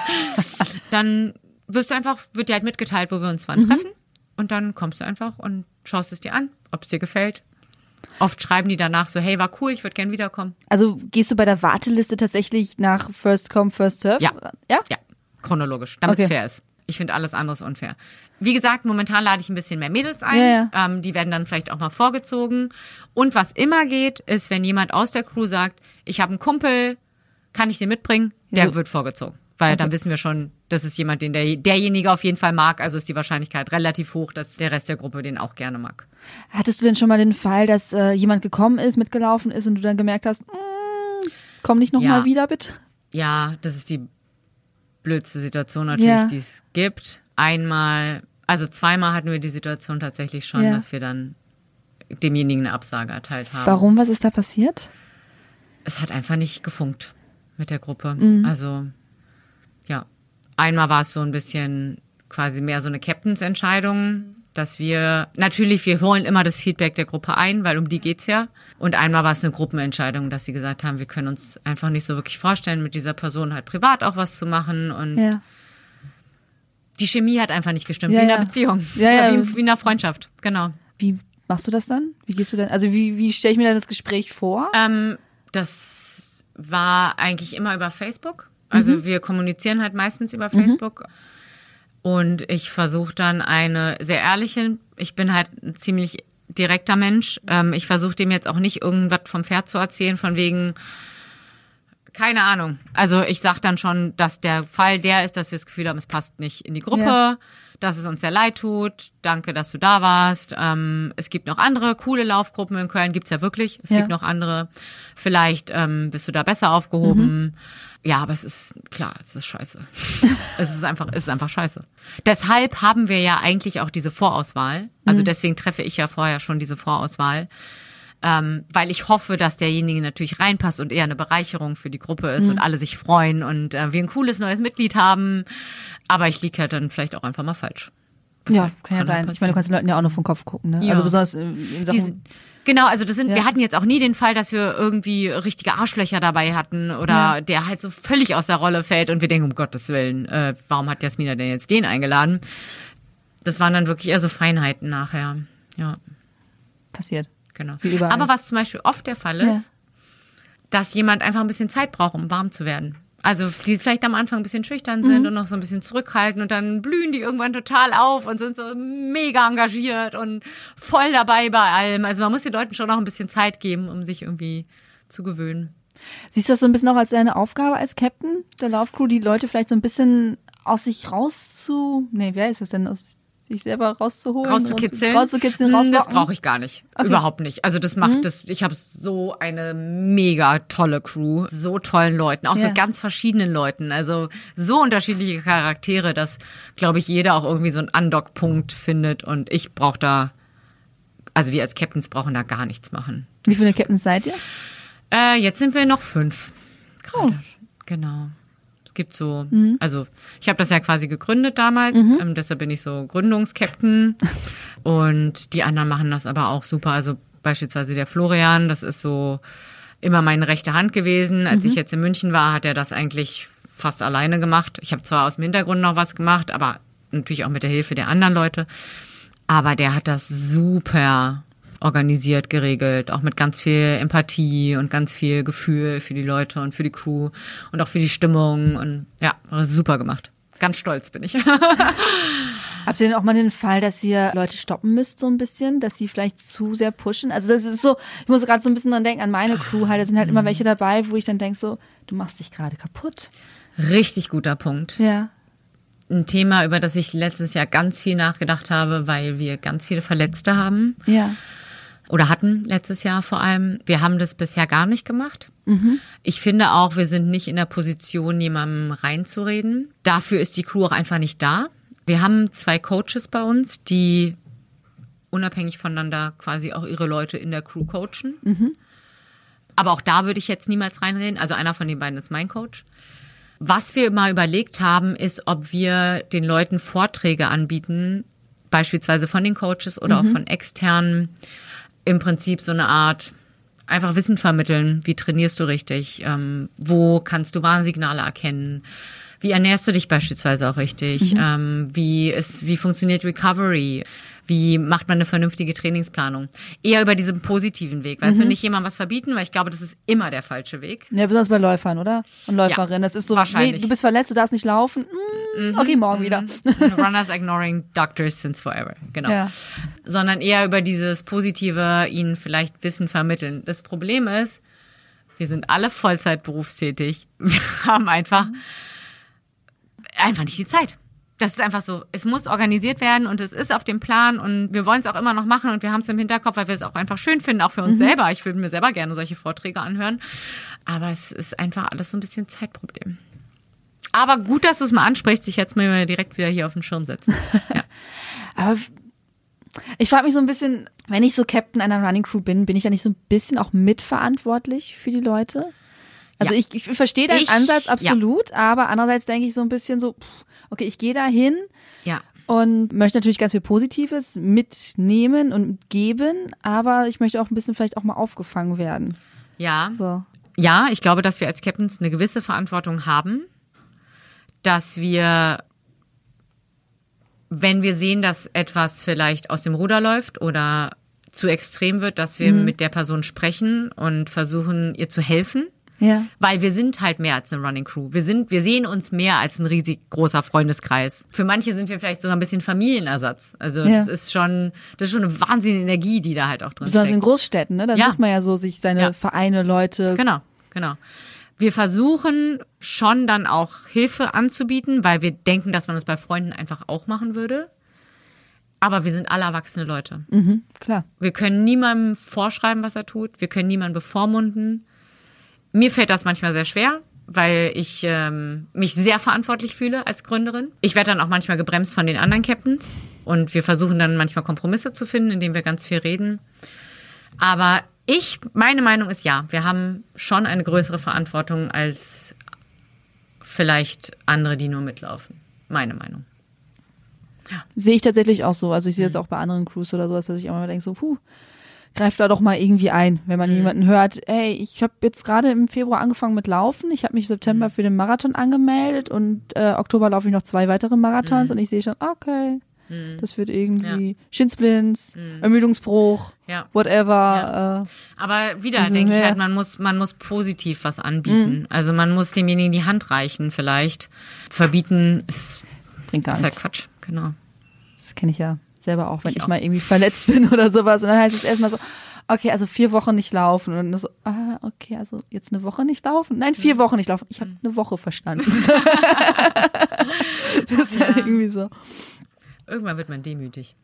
dann wirst du einfach, wird dir halt mitgeteilt, wo wir uns wann treffen. Und dann kommst du einfach und schaust es dir an, ob es dir gefällt. Oft schreiben die danach so, hey, war cool, ich würde gern wiederkommen. Also gehst du bei der Warteliste tatsächlich nach First Come, First Serve? Ja. Ja? Ja, chronologisch, damit es Okay. fair ist. Ich finde alles anderes unfair. Wie gesagt, momentan lade ich ein bisschen mehr Mädels ein. Ja, Ähm, die werden dann vielleicht auch mal vorgezogen. Und was immer geht, ist, wenn jemand aus der Crew sagt, ich habe einen Kumpel, kann ich den mitbringen? Der So. wird vorgezogen. Weil dann wissen wir schon, das ist jemand, den der, derjenige auf jeden Fall mag. Also ist die Wahrscheinlichkeit relativ hoch, dass der Rest der Gruppe den auch gerne mag. Hattest du denn schon mal den Fall, dass äh, jemand gekommen ist, mitgelaufen ist und du dann gemerkt hast, mm, komm nicht nochmal Ja. mal wieder, bitte? Ja, das ist die blödste Situation natürlich, Ja. die es gibt. Einmal, also zweimal hatten wir die Situation tatsächlich schon, Ja. dass wir dann demjenigen eine Absage erteilt haben. Warum? Was ist da passiert? Es hat einfach nicht gefunkt mit der Gruppe. Mhm. Also, ja. Einmal war es so ein bisschen quasi mehr so eine Captains-Entscheidung, dass wir, natürlich, wir holen immer das Feedback der Gruppe ein, weil um die geht's ja. Und einmal war es eine Gruppenentscheidung, dass sie gesagt haben, wir können uns einfach nicht so wirklich vorstellen, mit dieser Person halt privat auch was zu machen. Und Ja. die Chemie hat einfach nicht gestimmt, Ja, wie in ja. einer Beziehung. Ja, ja. Wie, in- wie in einer Freundschaft, genau. Wie machst du das dann? Wie gehst du denn? Also wie, wie stelle ich mir da das Gespräch vor? Ähm, das war eigentlich immer über Facebook. Also Mhm. wir kommunizieren halt meistens über Facebook. Und ich versuche dann eine sehr ehrliche, ich bin halt ein ziemlich direkter Mensch. Ähm, ich versuche dem jetzt auch nicht irgendwas vom Pferd zu erzählen, von wegen, keine Ahnung. Also ich sag dann schon, dass der Fall der ist, dass wir das Gefühl haben, es passt nicht in die Gruppe, Ja. dass es uns sehr leid tut. Danke, dass du da warst. Ähm, es gibt noch andere coole Laufgruppen in Köln, gibt's ja wirklich. Es Ja. gibt noch andere. Vielleicht ähm, bist du da besser aufgehoben. Mhm. Ja, aber es ist klar, es ist scheiße. es ist einfach, es ist einfach scheiße. Deshalb haben wir ja eigentlich auch diese Vorauswahl. Also deswegen treffe ich ja vorher schon diese Vorauswahl ähm, weil ich hoffe, dass derjenige natürlich reinpasst und eher eine Bereicherung für die Gruppe ist und alle sich freuen und äh, wir ein cooles neues Mitglied haben. Aber ich liege ja dann vielleicht auch einfach mal falsch. Das Ja, halt- kann ja halt sein. Ich meine, passieren. du kannst den Leuten ja auch nur vom Kopf gucken, ne? Ja. Also besonders äh, in Sachen. Diesen- Genau, also das sind, Ja. wir hatten jetzt auch nie den Fall, dass wir irgendwie richtige Arschlöcher dabei hatten oder Ja. der halt so völlig aus der Rolle fällt und wir denken, um Gottes Willen, äh, warum hat Jasmina denn jetzt den eingeladen? Das waren dann wirklich eher so Feinheiten nachher. Ja, passiert. Genau. Überall. Aber was zum Beispiel oft der Fall Ja. ist, dass jemand einfach ein bisschen Zeit braucht, um warm zu werden. Also die vielleicht am Anfang ein bisschen schüchtern sind Mhm. und noch so ein bisschen zurückhalten und dann blühen die irgendwann total auf und sind so mega engagiert und voll dabei bei allem. Also man muss den Leuten schon noch ein bisschen Zeit geben, um sich irgendwie zu gewöhnen. Siehst du das so ein bisschen auch als deine Aufgabe als Captain der Laufcrew, die Leute vielleicht so ein bisschen aus sich rauszu, nee, wer ist das denn, aus sich selber rauszuholen? Rauszukitzeln? Und rauszukitzeln, Das rauslocken? brauche ich gar nicht. Überhaupt nicht. Also das Mhm. macht das, ich habe so eine mega tolle Crew, so tollen Leuten, auch so Ja. ganz verschiedenen Leuten, also so unterschiedliche Charaktere, dass, glaube ich, jeder auch irgendwie so einen Andock-Punkt findet und ich brauche da, also wir als Captains brauchen da gar nichts machen. Wie viele Captains seid ihr? Äh, jetzt sind wir noch fünf. Oh. Genau. Gibt so, Mhm. also ich habe das ja quasi gegründet damals, ähm, deshalb bin ich so Gründungskapitän und die anderen machen das aber auch super. Also beispielsweise der Florian, das ist so immer meine rechte Hand gewesen. Als ich jetzt in München war, hat er das eigentlich fast alleine gemacht. Ich habe zwar aus dem Hintergrund noch was gemacht, aber natürlich auch mit der Hilfe der anderen Leute. Aber der hat das super organisiert, geregelt, auch mit ganz viel Empathie und ganz viel Gefühl für die Leute und für die Crew und auch für die Stimmung und ja, super gemacht. Ganz stolz bin ich. Habt ihr denn auch mal den Fall, dass ihr Leute stoppen müsst so ein bisschen, dass sie vielleicht zu sehr pushen? Also das ist so, ich muss gerade so ein bisschen dran denken an meine Crew halt, da sind halt immer welche dabei, wo ich dann denke so, du machst dich gerade kaputt. Richtig guter Punkt. Ja. Ein Thema, über das ich letztes Jahr ganz viel nachgedacht habe, weil wir ganz viele Verletzte haben Ja. Oder hatten letztes Jahr vor allem. Wir haben das bisher gar nicht gemacht. Ich finde auch, wir sind nicht in der Position, jemandem reinzureden. Dafür ist die Crew auch einfach nicht da. Wir haben zwei Coaches bei uns, die unabhängig voneinander quasi auch ihre Leute in der Crew coachen. Aber auch da würde ich jetzt niemals reinreden. Also einer von den beiden ist mein Coach. Was wir mal überlegt haben, ist, ob wir den Leuten Vorträge anbieten, beispielsweise von den Coaches oder auch von externen, im Prinzip so eine Art einfach Wissen vermitteln. Wie trainierst du richtig? Ähm, wo kannst du Warnsignale erkennen? Wie ernährst du dich beispielsweise auch richtig? Ähm, wie ist, wie funktioniert Recovery? Wie macht man eine vernünftige Trainingsplanung? Eher über diesen positiven Weg. Weißt du, nicht jemandem was verbieten, weil ich glaube, das ist immer der falsche Weg. Ja, besonders bei Läufern, oder? Und Läuferinnen. das ist so, wahrscheinlich. nee, du bist verletzt, du darfst nicht laufen. Mm, okay, morgen wieder. Runners ignoring doctors since forever. Genau. Ja. Sondern eher über dieses Positive, ihnen vielleicht Wissen vermitteln. Das Problem ist, wir sind alle Vollzeit berufstätig. Wir haben einfach, einfach nicht die Zeit. Das ist einfach so. Es muss organisiert werden und es ist auf dem Plan und wir wollen es auch immer noch machen und wir haben es im Hinterkopf, weil wir es auch einfach schön finden, auch für uns selber. Ich würde mir selber gerne solche Vorträge anhören. Aber es ist einfach alles so ein bisschen Zeitproblem. Aber gut, dass du es mal ansprichst. Ich hätte es mir direkt wieder hier auf den Schirm setzen. Ja. Aber ich frage mich so ein bisschen, wenn ich so Captain einer Running Crew bin, bin ich ja nicht so ein bisschen auch mitverantwortlich für die Leute? Also Ja. ich, ich verstehe deinen Ich- Ansatz ja. absolut, aber andererseits denke ich so ein bisschen so, pff, okay, ich gehe da hin ja. und möchte natürlich ganz viel Positives mitnehmen und geben, aber ich möchte auch ein bisschen vielleicht auch mal aufgefangen werden. Ja. So. Ja, ich glaube, dass wir als Captains eine gewisse Verantwortung haben, dass wir, wenn wir sehen, dass etwas vielleicht aus dem Ruder läuft oder zu extrem wird, dass wir mit der Person sprechen und versuchen, ihr zu helfen. Ja. Weil wir sind halt mehr als eine Running Crew. Wir sind, wir sehen uns mehr als ein riesig großer Freundeskreis. Für manche sind wir vielleicht sogar ein bisschen Familienersatz. Also Ja. das ist schon, das ist schon eine wahnsinnige Energie, die da halt auch drin Besonders in. Großstädten, ne? Dann Ja. sucht man ja so sich seine Ja. Vereine, Leute. Genau, genau. Wir versuchen schon dann auch Hilfe anzubieten, weil wir denken, dass man das bei Freunden einfach auch machen würde. Aber wir sind alle erwachsene Leute. Mhm, klar. Wir können niemandem vorschreiben, was er tut. Wir können niemanden bevormunden. Mir fällt das manchmal sehr schwer, weil ich ähm, mich sehr verantwortlich fühle als Gründerin. Ich werde dann auch manchmal gebremst von den anderen Captains und wir versuchen dann manchmal Kompromisse zu finden, indem wir ganz viel reden. Aber ich, meine Meinung ist ja, wir haben schon eine größere Verantwortung als vielleicht andere, die nur mitlaufen. Meine Meinung. Sehe ich tatsächlich auch so. Also ich sehe Mhm. das auch bei anderen Crews oder sowas, dass ich auch immer denke so, puh, greif da doch mal irgendwie ein, wenn Mhm. man jemanden hört, ey, ich habe jetzt gerade im Februar angefangen mit Laufen, ich habe mich im Mhm. September für den Marathon angemeldet und äh, Oktober laufe ich noch zwei weitere Mhm. Marathons und ich sehe schon, okay, das wird irgendwie Shinsplints, Ermüdungsbruch, Ja. whatever. Äh, Aber wieder Also, denke ich ja. halt, man muss, man muss positiv was anbieten. Also man muss demjenigen die Hand reichen vielleicht. Verbieten ist, bringt gar ist halt nichts. Quatsch, genau. Das kenne ich ja selber auch, wenn Ich ich, auch. mal irgendwie verletzt bin oder sowas. Und dann heißt es erstmal so, okay, also vier Wochen nicht laufen. Und dann so, ah, okay, also jetzt eine Woche nicht laufen? Nein, vier Mhm. Wochen nicht laufen. Ich habe eine Woche verstanden. das ist halt Ja. irgendwie so. Irgendwann wird man demütig.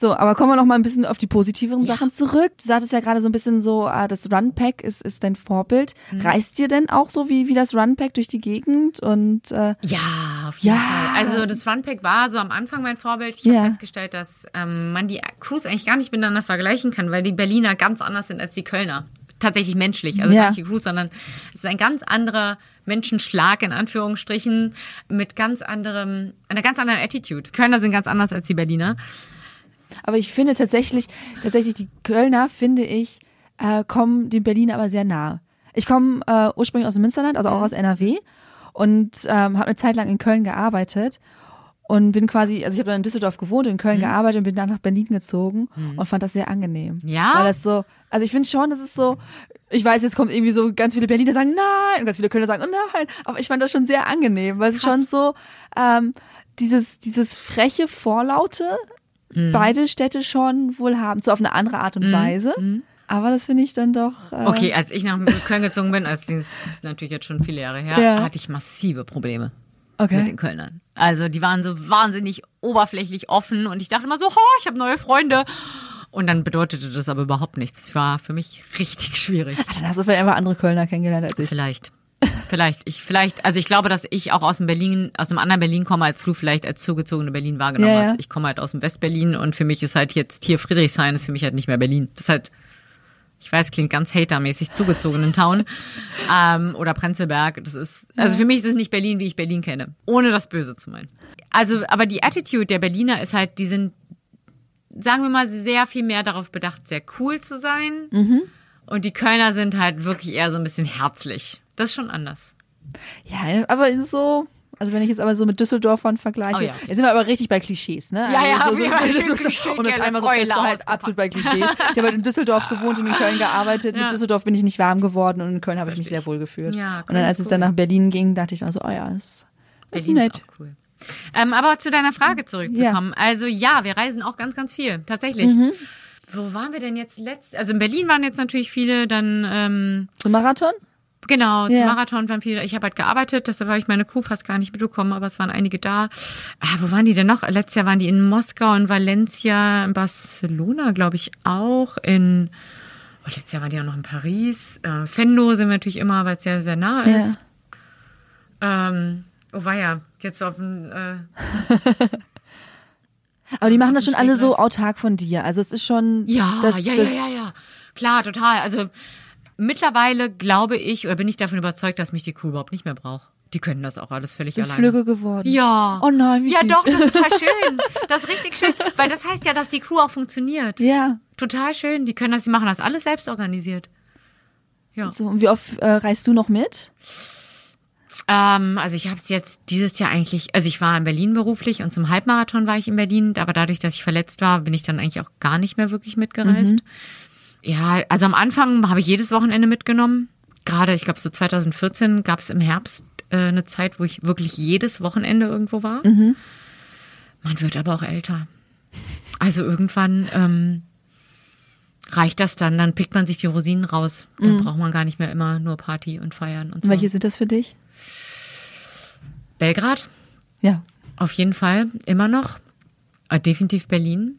So, aber kommen wir noch mal ein bisschen auf die positiveren Sachen zurück. Du sagtest ja gerade so ein bisschen so, ah, das Runpack ist, ist dein Vorbild. Mhm. Reist dir denn auch so wie, wie das Runpack durch die Gegend? Und äh, Ja, auf jeden Ja. Fall. Also das Runpack war so am Anfang mein Vorbild. Ich Ja. habe festgestellt, dass ähm, man die Crews eigentlich gar nicht miteinander vergleichen kann, weil die Berliner ganz anders sind als die Kölner. Tatsächlich menschlich, also Ja. gar nicht die Crews, sondern es ist ein ganz anderer Menschenschlag in Anführungsstrichen mit ganz anderem, einer ganz anderen Attitude. Kölner sind ganz anders als die Berliner. Aber ich finde tatsächlich, tatsächlich die Kölner, finde ich, äh, kommen den Berliner aber sehr nahe. Ich komme äh, ursprünglich aus dem Münsterland, also auch aus NRW und ähm, habe eine Zeit lang in Köln gearbeitet und bin quasi, also ich habe dann in Düsseldorf gewohnt, in Köln gearbeitet und bin dann nach Berlin gezogen und fand das sehr angenehm. Ja? Weil das so, also ich finde schon, das ist so, ich weiß, jetzt kommt irgendwie so ganz viele Berliner sagen nein und ganz viele Kölner sagen oh nein, aber ich fand das schon sehr angenehm, weil es schon so ähm, dieses dieses freche Vorlaute beide Städte schon wohl haben, so auf eine andere Art und Weise. Aber das finde ich dann doch. Äh, Okay, als ich nach Köln gezogen bin, als das ist natürlich jetzt schon viele Jahre her, Ja. hatte ich massive Probleme. Okay. mit den Kölnern. Also die waren so wahnsinnig oberflächlich offen und ich dachte immer so, ho, ich habe neue Freunde. Und dann bedeutete das aber überhaupt nichts. Es war für mich richtig schwierig. Ah, dann hast du vielleicht einfach andere Kölner kennengelernt als ich. Vielleicht. Vielleicht, ich, vielleicht, also ich glaube, dass ich auch aus dem Berlin, aus einem anderen Berlin komme, als du vielleicht als zugezogene Berlin wahrgenommen Ja, ja. hast. Ich komme halt aus dem Westberlin und für mich ist halt jetzt hier Friedrichshain ist für mich halt nicht mehr Berlin. Das ist halt, ich weiß, klingt ganz hatermäßig zugezogenen Town. ähm, oder Prenzlberg. Das ist, also für mich ist es nicht Berlin, wie ich Berlin kenne. Ohne das Böse zu meinen. Also, aber die Attitude der Berliner ist halt, die sind, sagen wir mal, sehr viel mehr darauf bedacht, sehr cool zu sein. Und die Kölner sind halt wirklich eher so ein bisschen herzlich. Das ist schon anders. Ja, aber so. Also wenn ich jetzt aber so mit Düsseldorfern vergleiche, Oh ja. jetzt sind wir aber richtig bei Klischees, ne? Ja, ja, also jeden Fall schön so, Klischee, um das einmal so festzuhalten, absolut bei Klischees. Ich habe halt in Düsseldorf gewohnt und in Köln gearbeitet. Ja. Mit Düsseldorf bin ich nicht warm geworden und in Köln habe ich mich sehr wohl gefühlt. Ja, und dann als es dann nach Berlin ging, dachte ich also, oh ja, ist, ist Berlin nett. ist auch cool. Ähm, aber zu deiner Frage zurückzukommen. Also ja, wir reisen auch ganz, ganz viel, tatsächlich. Mhm. Wo waren wir denn jetzt letzt? Also in Berlin waren jetzt natürlich viele, dann ähm, Zum Marathon? Genau, Ja. zum Marathon waren viele. Ich habe halt gearbeitet, deshalb habe ich meine Crew fast gar nicht mitbekommen, aber es waren einige da. Ah, wo waren die denn noch? Letztes Jahr waren die in Moskau, in Valencia, in Barcelona, glaube ich, auch. In oh, letztes Jahr waren die auch noch in Paris. Äh, Fendo sind wir natürlich immer, weil es sehr, sehr nah Ja. ist. Ähm, oh war ja, jetzt auf dem äh, Aber die machen das schon alle so autark von dir. Also es ist schon. Ja, das, ja, das, ja, ja, ja. Klar, total. Also mittlerweile glaube ich oder bin ich davon überzeugt, dass mich die Crew überhaupt nicht mehr braucht. Die können das auch alles völlig Sind alleine. flügge geworden. Ja. Oh nein, wie Ja, fies. doch, das ist total schön. Das ist richtig schön, weil das heißt ja, dass die Crew auch funktioniert. Ja. Total schön. Die können das, die machen das alles selbst organisiert. Ja. So, und wie oft äh, reist du noch mit? Ähm, also ich habe es jetzt dieses Jahr eigentlich, also ich war in Berlin beruflich und zum Halbmarathon war ich in Berlin, aber dadurch, dass ich verletzt war, bin ich dann eigentlich auch gar nicht mehr wirklich mitgereist. Ja, also am Anfang habe ich jedes Wochenende mitgenommen. Gerade, ich glaube, so 2014 gab es im Herbst äh, eine Zeit, wo ich wirklich jedes Wochenende irgendwo war. Man wird aber auch älter. Also irgendwann ähm, reicht das dann, dann pickt man sich die Rosinen raus. Dann braucht man gar nicht mehr immer nur Party und feiern und so. Welche sind das für dich? Belgrad, Ja. auf jeden Fall, immer noch. Äh, definitiv Berlin.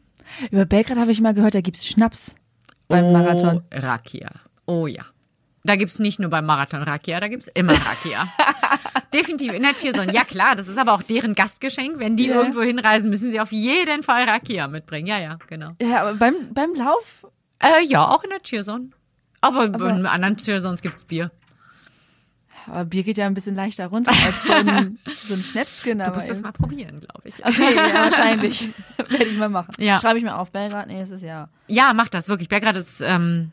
Über Belgrad habe ich mal gehört, da gibt's Schnaps beim oh, Marathon. Rakia. Oh ja. Da gibt's nicht nur beim Marathon Rakia, da gibt's immer Rakia. Definitiv in der Cheerzone. Ja klar, das ist aber auch deren Gastgeschenk. Wenn die Ja. irgendwo hinreisen, müssen sie auf jeden Fall Rakia mitbringen. Ja, ja, genau. Ja, aber beim, beim Lauf? Äh, ja, auch in der Cheerzone. Aber, Aber- in anderen Cheerzones gibt's Bier. Aber Bier geht ja ein bisschen leichter runter als so ein, so ein Schnäpschen. Du musst das mal probieren, glaube ich. Okay, ja, wahrscheinlich. Werde ich mal machen. Ja. Schreibe ich mir auf. Belgrad nächstes Jahr. Ja, mach das wirklich. Belgrad ist, ähm,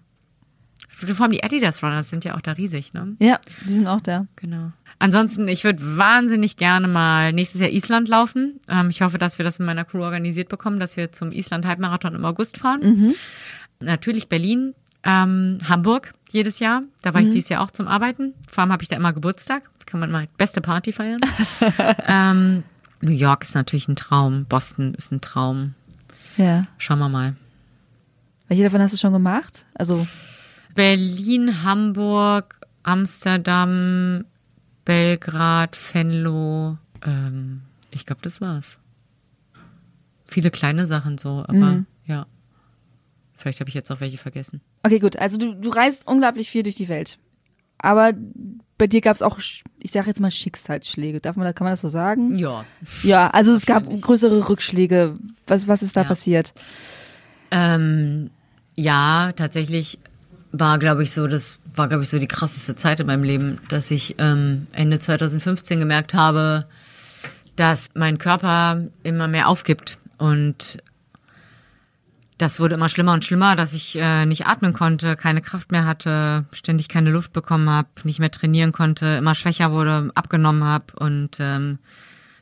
vor allem die Adidas Runners sind ja auch da riesig, ne? Ja, die sind auch da. Genau. Ansonsten, ich würde wahnsinnig gerne mal nächstes Jahr Island laufen. Ähm, ich hoffe, dass wir das mit meiner Crew organisiert bekommen, dass wir zum Island Halbmarathon im August fahren. Natürlich Berlin, ähm, Hamburg jedes Jahr. Da war ich dieses Jahr auch zum Arbeiten. Vor allem habe ich da immer Geburtstag. Da kann man mal beste Party feiern. ähm, New York ist natürlich ein Traum. Boston ist ein Traum. Ja. Schauen wir mal. Welche davon hast du schon gemacht? Also, Berlin, Hamburg, Amsterdam, Belgrad, Venlo. Ähm, ich glaube, das war's. Viele kleine Sachen so, aber ja. Vielleicht habe ich jetzt auch welche vergessen. okay, gut. Also du, du reist unglaublich viel durch die Welt. Aber bei dir gab es auch, ich sage jetzt mal Schicksalsschläge. Darf man, da- kann man das so sagen? Ja. Ja, also es gab größere Rückschläge. Was, was ist da Ja. passiert? Ähm, ja, tatsächlich war, glaube ich, so, das war, glaube ich, so die krasseste Zeit in meinem Leben, dass ich ähm, Ende 2015 gemerkt habe, dass mein Körper immer mehr aufgibt und das wurde immer schlimmer und schlimmer, dass ich äh, nicht atmen konnte, keine Kraft mehr hatte, ständig keine Luft bekommen habe, nicht mehr trainieren konnte, immer schwächer wurde, abgenommen habe und ähm,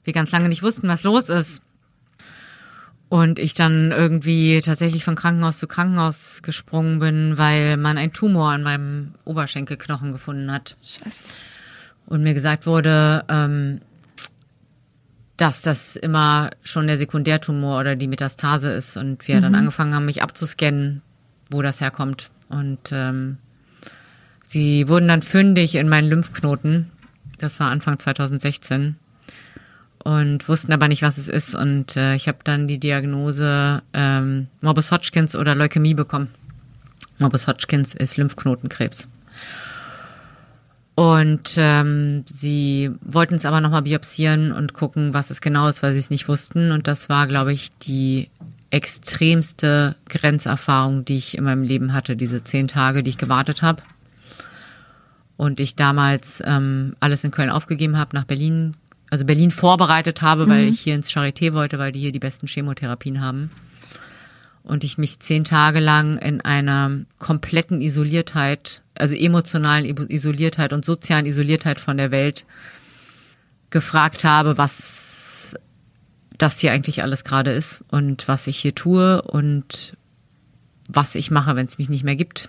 wir ganz lange nicht wussten, was los ist. Und ich dann irgendwie tatsächlich von Krankenhaus zu Krankenhaus gesprungen bin, weil man einen Tumor an meinem Oberschenkelknochen gefunden hat. Scheiße. Und mir gesagt wurde, ähm, dass das immer schon der Sekundärtumor oder die Metastase ist. Und wir dann angefangen haben, mich abzuscannen, wo das herkommt. Und ähm, sie wurden dann fündig in meinen Lymphknoten. Das war Anfang 2016 und wussten aber nicht, was es ist. Und äh, ich habe dann die Diagnose ähm, Morbus Hodgkins oder Leukämie bekommen. Morbus Hodgkins ist Lymphknotenkrebs. Und ähm, sie wollten es aber nochmal biopsieren und gucken, was es genau ist, weil sie es nicht wussten. Und das war, glaube ich, die extremste Grenzerfahrung, die ich in meinem Leben hatte, diese zehn Tage, die ich gewartet habe. Und ich damals ähm, alles in Köln aufgegeben habe, nach Berlin, also Berlin vorbereitet habe, weil ich hier ins Charité wollte, weil die hier die besten Chemotherapien haben. Und ich mich zehn Tage lang in einer kompletten Isoliertheit, also emotionalen Isoliertheit und sozialen Isoliertheit von der Welt gefragt habe, was das hier eigentlich alles gerade ist und was ich hier tue und was ich mache, wenn es mich nicht mehr gibt.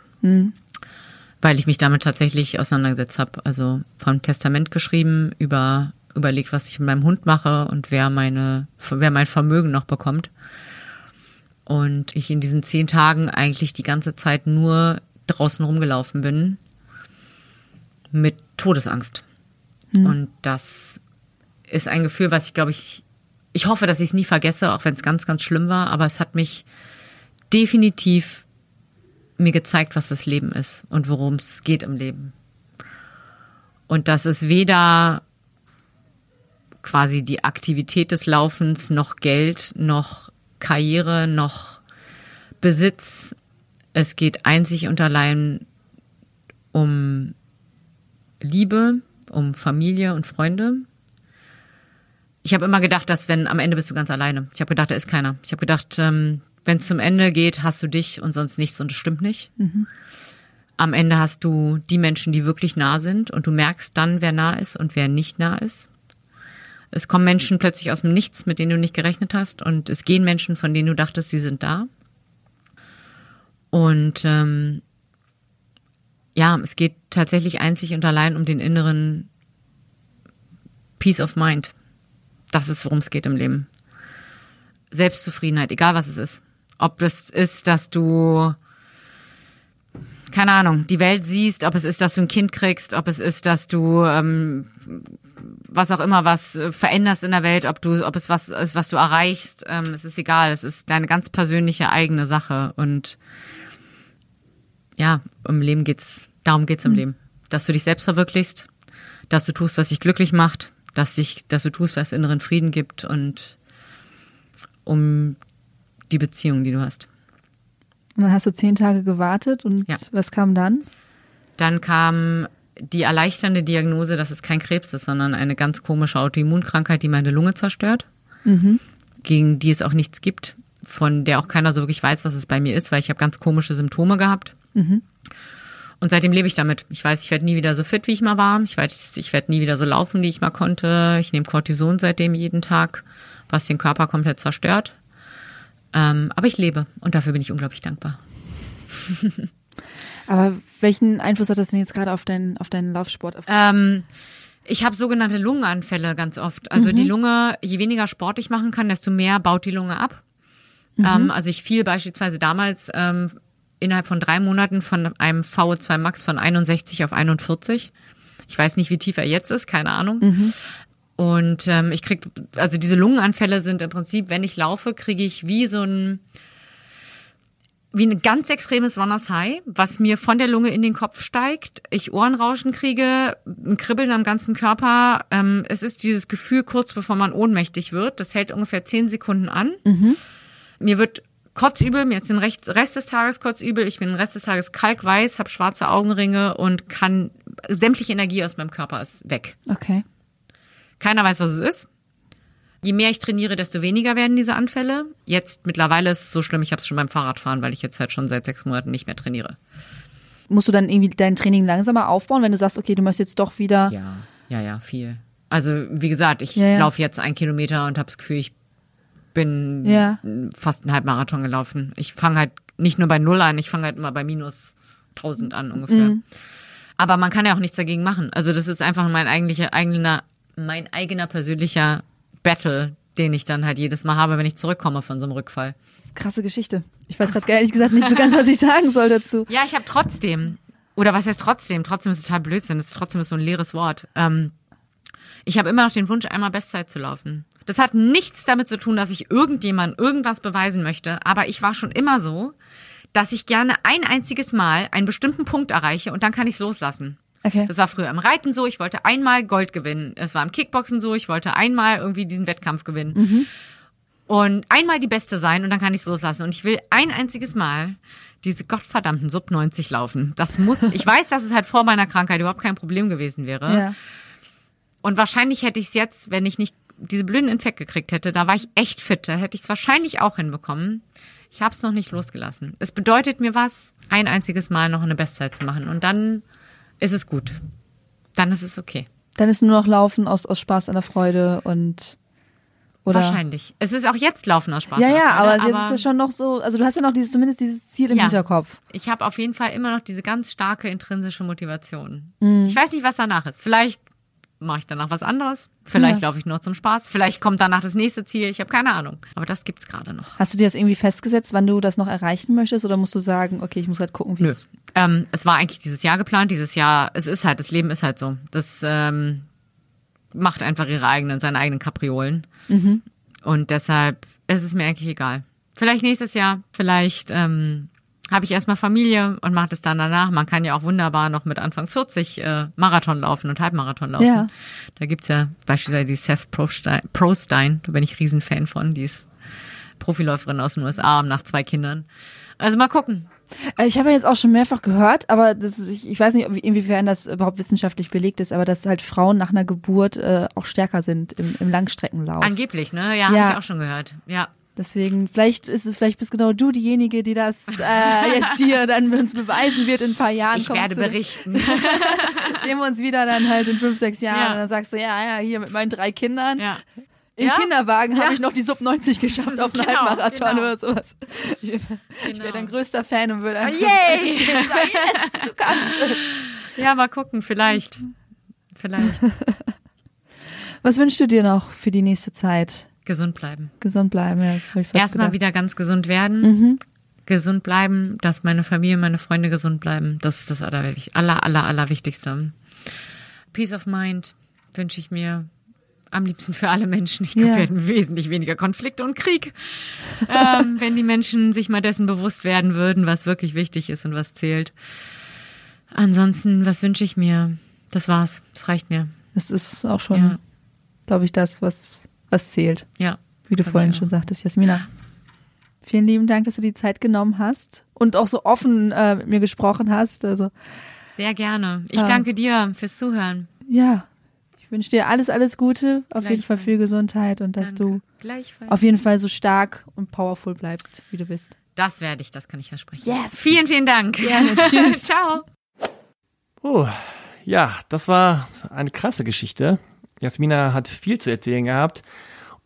Weil ich mich damit tatsächlich auseinandergesetzt habe. Also vom Testament geschrieben, über überlegt, was ich mit meinem Hund mache und wer meine, wer mein Vermögen noch bekommt. Und ich in diesen zehn Tagen eigentlich die ganze Zeit nur draußen rumgelaufen bin mit Todesangst. Und das ist ein Gefühl, was ich glaube ich, ich hoffe, dass ich es nie vergesse, auch wenn es ganz, ganz schlimm war, aber es hat mich definitiv mir gezeigt, was das Leben ist und worum es geht im Leben. Und dass es weder quasi die Aktivität des Laufens noch Geld noch Karriere noch Besitz. Es geht einzig und allein um Liebe, um Familie und Freunde. Ich habe immer gedacht, dass wenn am Ende bist du ganz alleine. Ich habe gedacht, da ist keiner. Ich habe gedacht, ähm, wenn es zum Ende geht, hast du dich und sonst nichts und es stimmt nicht. Am Ende hast du die Menschen, die wirklich nah sind und du merkst dann, wer nah ist und wer nicht nah ist. Es kommen Menschen plötzlich aus dem Nichts, mit denen du nicht gerechnet hast und es gehen Menschen, von denen du dachtest, sie sind da. Und ähm, ja, es geht tatsächlich einzig und allein um den inneren Peace of Mind. Das ist, worum es geht im Leben. Selbstzufriedenheit, egal was es ist. Ob das ist, dass du, keine Ahnung, die Welt siehst, ob es ist, dass du ein Kind kriegst, ob es ist, dass du ähm, was auch immer was äh, veränderst in der Welt, ob du, ob es was ist, was du erreichst, ähm, es ist egal. Es ist deine ganz persönliche eigene Sache. Und ja, im Leben geht's, darum geht's im Mhm. Leben. Dass du dich selbst verwirklichst, dass du tust, was dich glücklich macht, dass dich, dass du tust, was inneren Frieden gibt und um die Beziehung, die du hast. Und dann hast du zehn Tage gewartet und Ja. was kam dann? Dann kam die erleichternde Diagnose, dass es kein Krebs ist, sondern eine ganz komische Autoimmunkrankheit, die meine Lunge zerstört, gegen die es auch nichts gibt, von der auch keiner so wirklich weiß, was es bei mir ist, weil ich habe ganz komische Symptome gehabt. Und seitdem lebe ich damit. Ich weiß, ich werde nie wieder so fit, wie ich mal war. Ich weiß, ich werde nie wieder so laufen, wie ich mal konnte. Ich nehme Cortison seitdem jeden Tag, was den Körper komplett zerstört. Ähm, aber ich lebe und dafür bin ich unglaublich dankbar. Aber welchen Einfluss hat das denn jetzt gerade auf deinen, auf deinen Laufsport? Auf Ähm, ich habe sogenannte Lungenanfälle ganz oft. Also die Lunge, je weniger Sport ich machen kann, desto mehr baut die Lunge ab. Ähm, also ich fiel beispielsweise damals ähm, innerhalb von drei Monaten von einem VO2 Max von 61 auf 41. Ich weiß nicht, wie tief er jetzt ist, keine Ahnung. Und ähm, ich krieg, also diese Lungenanfälle sind im Prinzip, wenn ich laufe, kriege ich wie so ein wie ein ganz extremes Runners High, was mir von der Lunge in den Kopf steigt, ich Ohrenrauschen kriege, ein Kribbeln am ganzen Körper. Ähm, es ist dieses Gefühl kurz bevor man ohnmächtig wird. Das hält ungefähr zehn Sekunden an. Mir wird kotzübel, mir ist den Rest des Tages kotzübel, ich bin den Rest des Tages kalkweiß, habe schwarze Augenringe und kann sämtliche Energie aus meinem Körper ist weg. okay. Keiner weiß, was es ist. Je mehr ich trainiere, desto weniger werden diese Anfälle. Jetzt mittlerweile ist es so schlimm, ich habe es schon beim Fahrradfahren, weil ich jetzt halt schon seit sechs Monaten nicht mehr trainiere. Musst du dann irgendwie dein Training langsamer aufbauen, wenn du sagst, okay, du möchtest jetzt doch wieder. Ja, ja, ja, viel. Also wie gesagt, ich Ja, ja. laufe jetzt einen Kilometer und habe das Gefühl, ich bin Ja. fast einen Halbmarathon gelaufen. Ich fange halt nicht nur bei Null an, ich fange halt immer bei minus 1000 an ungefähr. Mhm. Aber man kann ja auch nichts dagegen machen. Also das ist einfach mein eigentlicher, eigener, mein eigener persönlicher Battle, den ich dann halt jedes Mal habe, wenn ich zurückkomme von so einem Rückfall. Krasse Geschichte. Ich weiß gerade ehrlich gesagt nicht so ganz, was ich sagen soll dazu. Ja, ich habe trotzdem, oder was heißt trotzdem? Trotzdem ist total Blödsinn. Das ist trotzdem ist so ein leeres Wort. Ähm, ich habe immer noch den Wunsch, einmal Bestzeit zu laufen. Das hat nichts damit zu tun, dass ich irgendjemand irgendwas beweisen möchte. Aber ich war schon immer so, dass ich gerne ein einziges Mal einen bestimmten Punkt erreiche und dann kann ich es loslassen. Okay. Das war früher im Reiten so, ich wollte einmal Gold gewinnen. Es war im Kickboxen so, ich wollte einmal irgendwie diesen Wettkampf gewinnen. Und einmal die Beste sein und dann kann ich es loslassen. Und ich will ein einziges Mal diese gottverdammten Sub 90 laufen. Das muss, ich weiß, dass es halt vor meiner Krankheit überhaupt kein Problem gewesen wäre. Ja. Und wahrscheinlich hätte ich es jetzt, wenn ich nicht diese blöden Infekt gekriegt hätte, da war ich echt fit, da hätte ich es wahrscheinlich auch hinbekommen. Ich habe es noch nicht losgelassen. Es bedeutet mir was, ein einziges Mal noch eine Bestzeit zu machen. Und dann ist es gut. Dann ist es okay. Dann ist nur noch Laufen aus, aus Spaß an der Freude und oder. Wahrscheinlich. Es ist auch jetzt Laufen aus Spaß. Ja, ja, Freude, aber, jetzt ist es schon noch so, also du hast ja noch dieses, zumindest dieses Ziel im Ja. Hinterkopf. Ich habe auf jeden Fall immer noch diese ganz starke intrinsische Motivation. Mhm. Ich weiß nicht, was danach ist. Vielleicht mache ich danach was anderes. Vielleicht Ja. laufe ich nur zum Spaß. Vielleicht kommt danach das nächste Ziel. Ich habe keine Ahnung. Aber das gibt's gerade noch. Hast du dir das irgendwie festgesetzt, wann du das noch erreichen möchtest oder musst du sagen, okay, ich muss halt gucken, wie es. Ähm, es war eigentlich dieses Jahr geplant. Dieses Jahr, es ist halt, das Leben ist halt so. Das ähm, macht einfach ihre eigenen, seine eigenen Kapriolen. Mhm. Und deshalb ist es mir eigentlich egal. Vielleicht nächstes Jahr, vielleicht ähm, habe ich erstmal Familie und mache das dann danach. Man kann ja auch wunderbar noch mit Anfang 40 äh, Marathon laufen und Halbmarathon laufen. Ja. Da gibt's ja beispielsweise die Seth Prostein, Prostein, da bin ich Riesenfan von, die ist Profiläuferin aus den USA nach zwei Kindern. Also mal gucken. Äh, Ich habe ja jetzt auch schon mehrfach gehört, aber das ist, ich, ich weiß nicht, inwiefern das überhaupt wissenschaftlich belegt ist, aber dass halt Frauen nach einer Geburt äh, auch stärker sind im, im Langstreckenlauf. Angeblich, ne? Ja, Ja. habe ich auch schon gehört. Ja. Deswegen, vielleicht ist es, vielleicht bist genau du diejenige, die das äh, jetzt hier dann uns beweisen wird in ein paar Jahren. Ich werde du- berichten. Sehen wir uns wieder dann halt in fünf, sechs Jahren Ja. und dann sagst du, ja, ja, hier mit meinen drei Kindern. ja. Im Ja? Kinderwagen habe ich noch die Sub 90 geschafft auf einen Genau, Halbmarathon genau. oder sowas. Ich, ich Genau. wäre dein größter Fan und würde einfach yay! stehen und sagen, yes, du kannst es. Ja, mal gucken, vielleicht. Vielleicht. Was wünschst du dir noch für die nächste Zeit? Gesund bleiben. Gesund bleiben, ja, das ich fast Erstmal wieder ganz gesund werden. Mhm. Gesund bleiben, dass meine Familie, meine Freunde gesund bleiben. Das ist das aller, aller, aller, aller Wichtigste. Peace of Mind wünsche ich mir am liebsten für alle Menschen. Ich glaube, Ja. wir hätten wesentlich weniger Konflikte und Krieg, ähm, wenn die Menschen sich mal dessen bewusst werden würden, was wirklich wichtig ist und was zählt. Ansonsten, was wünsche ich mir? Das war's. Das reicht mir. Das ist auch schon, Ja. glaube ich, das, was, was zählt. Ja. Wie du vorhin schon sagtest, Jasmina. Vielen lieben Dank, dass du die Zeit genommen hast und auch so offen äh, mit mir gesprochen hast. Also Sehr gerne. Ich Ja. danke dir fürs Zuhören. ja, ich wünsche dir alles, alles Gute, auf jeden Fall viel. Gesundheit und dass Danke. du Gleichfalls. auf jeden Fall so stark und powerful bleibst, wie du bist. Das werde ich, das kann ich versprechen. Yes. Vielen, vielen Dank. Gerne. Tschüss. Ciao. Puh, ja, das war eine krasse Geschichte. Jasmina hat viel zu erzählen gehabt.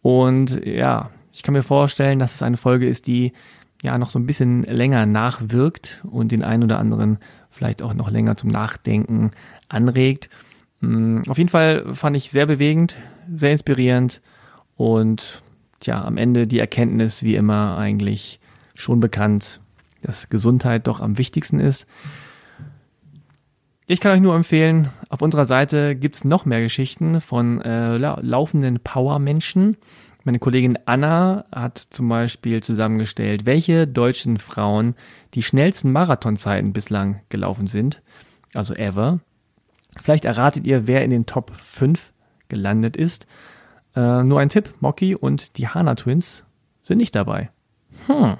Und ja, ich kann mir vorstellen, dass es eine Folge ist, die ja noch so ein bisschen länger nachwirkt und den einen oder anderen vielleicht auch noch länger zum Nachdenken anregt. Mm, Auf jeden Fall fand ich sehr bewegend, sehr inspirierend und tja, am Ende die Erkenntnis, wie immer, eigentlich schon bekannt, dass Gesundheit doch am wichtigsten ist. Ich kann euch nur empfehlen, auf unserer Seite gibt's noch mehr Geschichten von äh, lau laufenden Power-Menschen. Meine Kollegin Anna hat zum Beispiel zusammengestellt, welche deutschen Frauen die schnellsten Marathonzeiten bislang gelaufen sind, also ever. Vielleicht erratet ihr, wer in den Top 5 gelandet ist. Äh, nur ein Tipp, Mocky und die Hana Twins sind nicht dabei. Hm.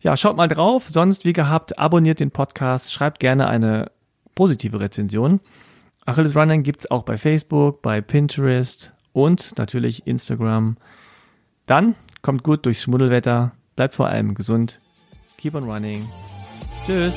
Ja, schaut mal drauf. Sonst, wie gehabt, abonniert den Podcast, schreibt gerne eine positive Rezension. Achilles Running gibt's auch bei Facebook, bei Pinterest und natürlich Instagram. Dann kommt gut durchs Schmuddelwetter, bleibt vor allem gesund. Keep on running. Tschüss.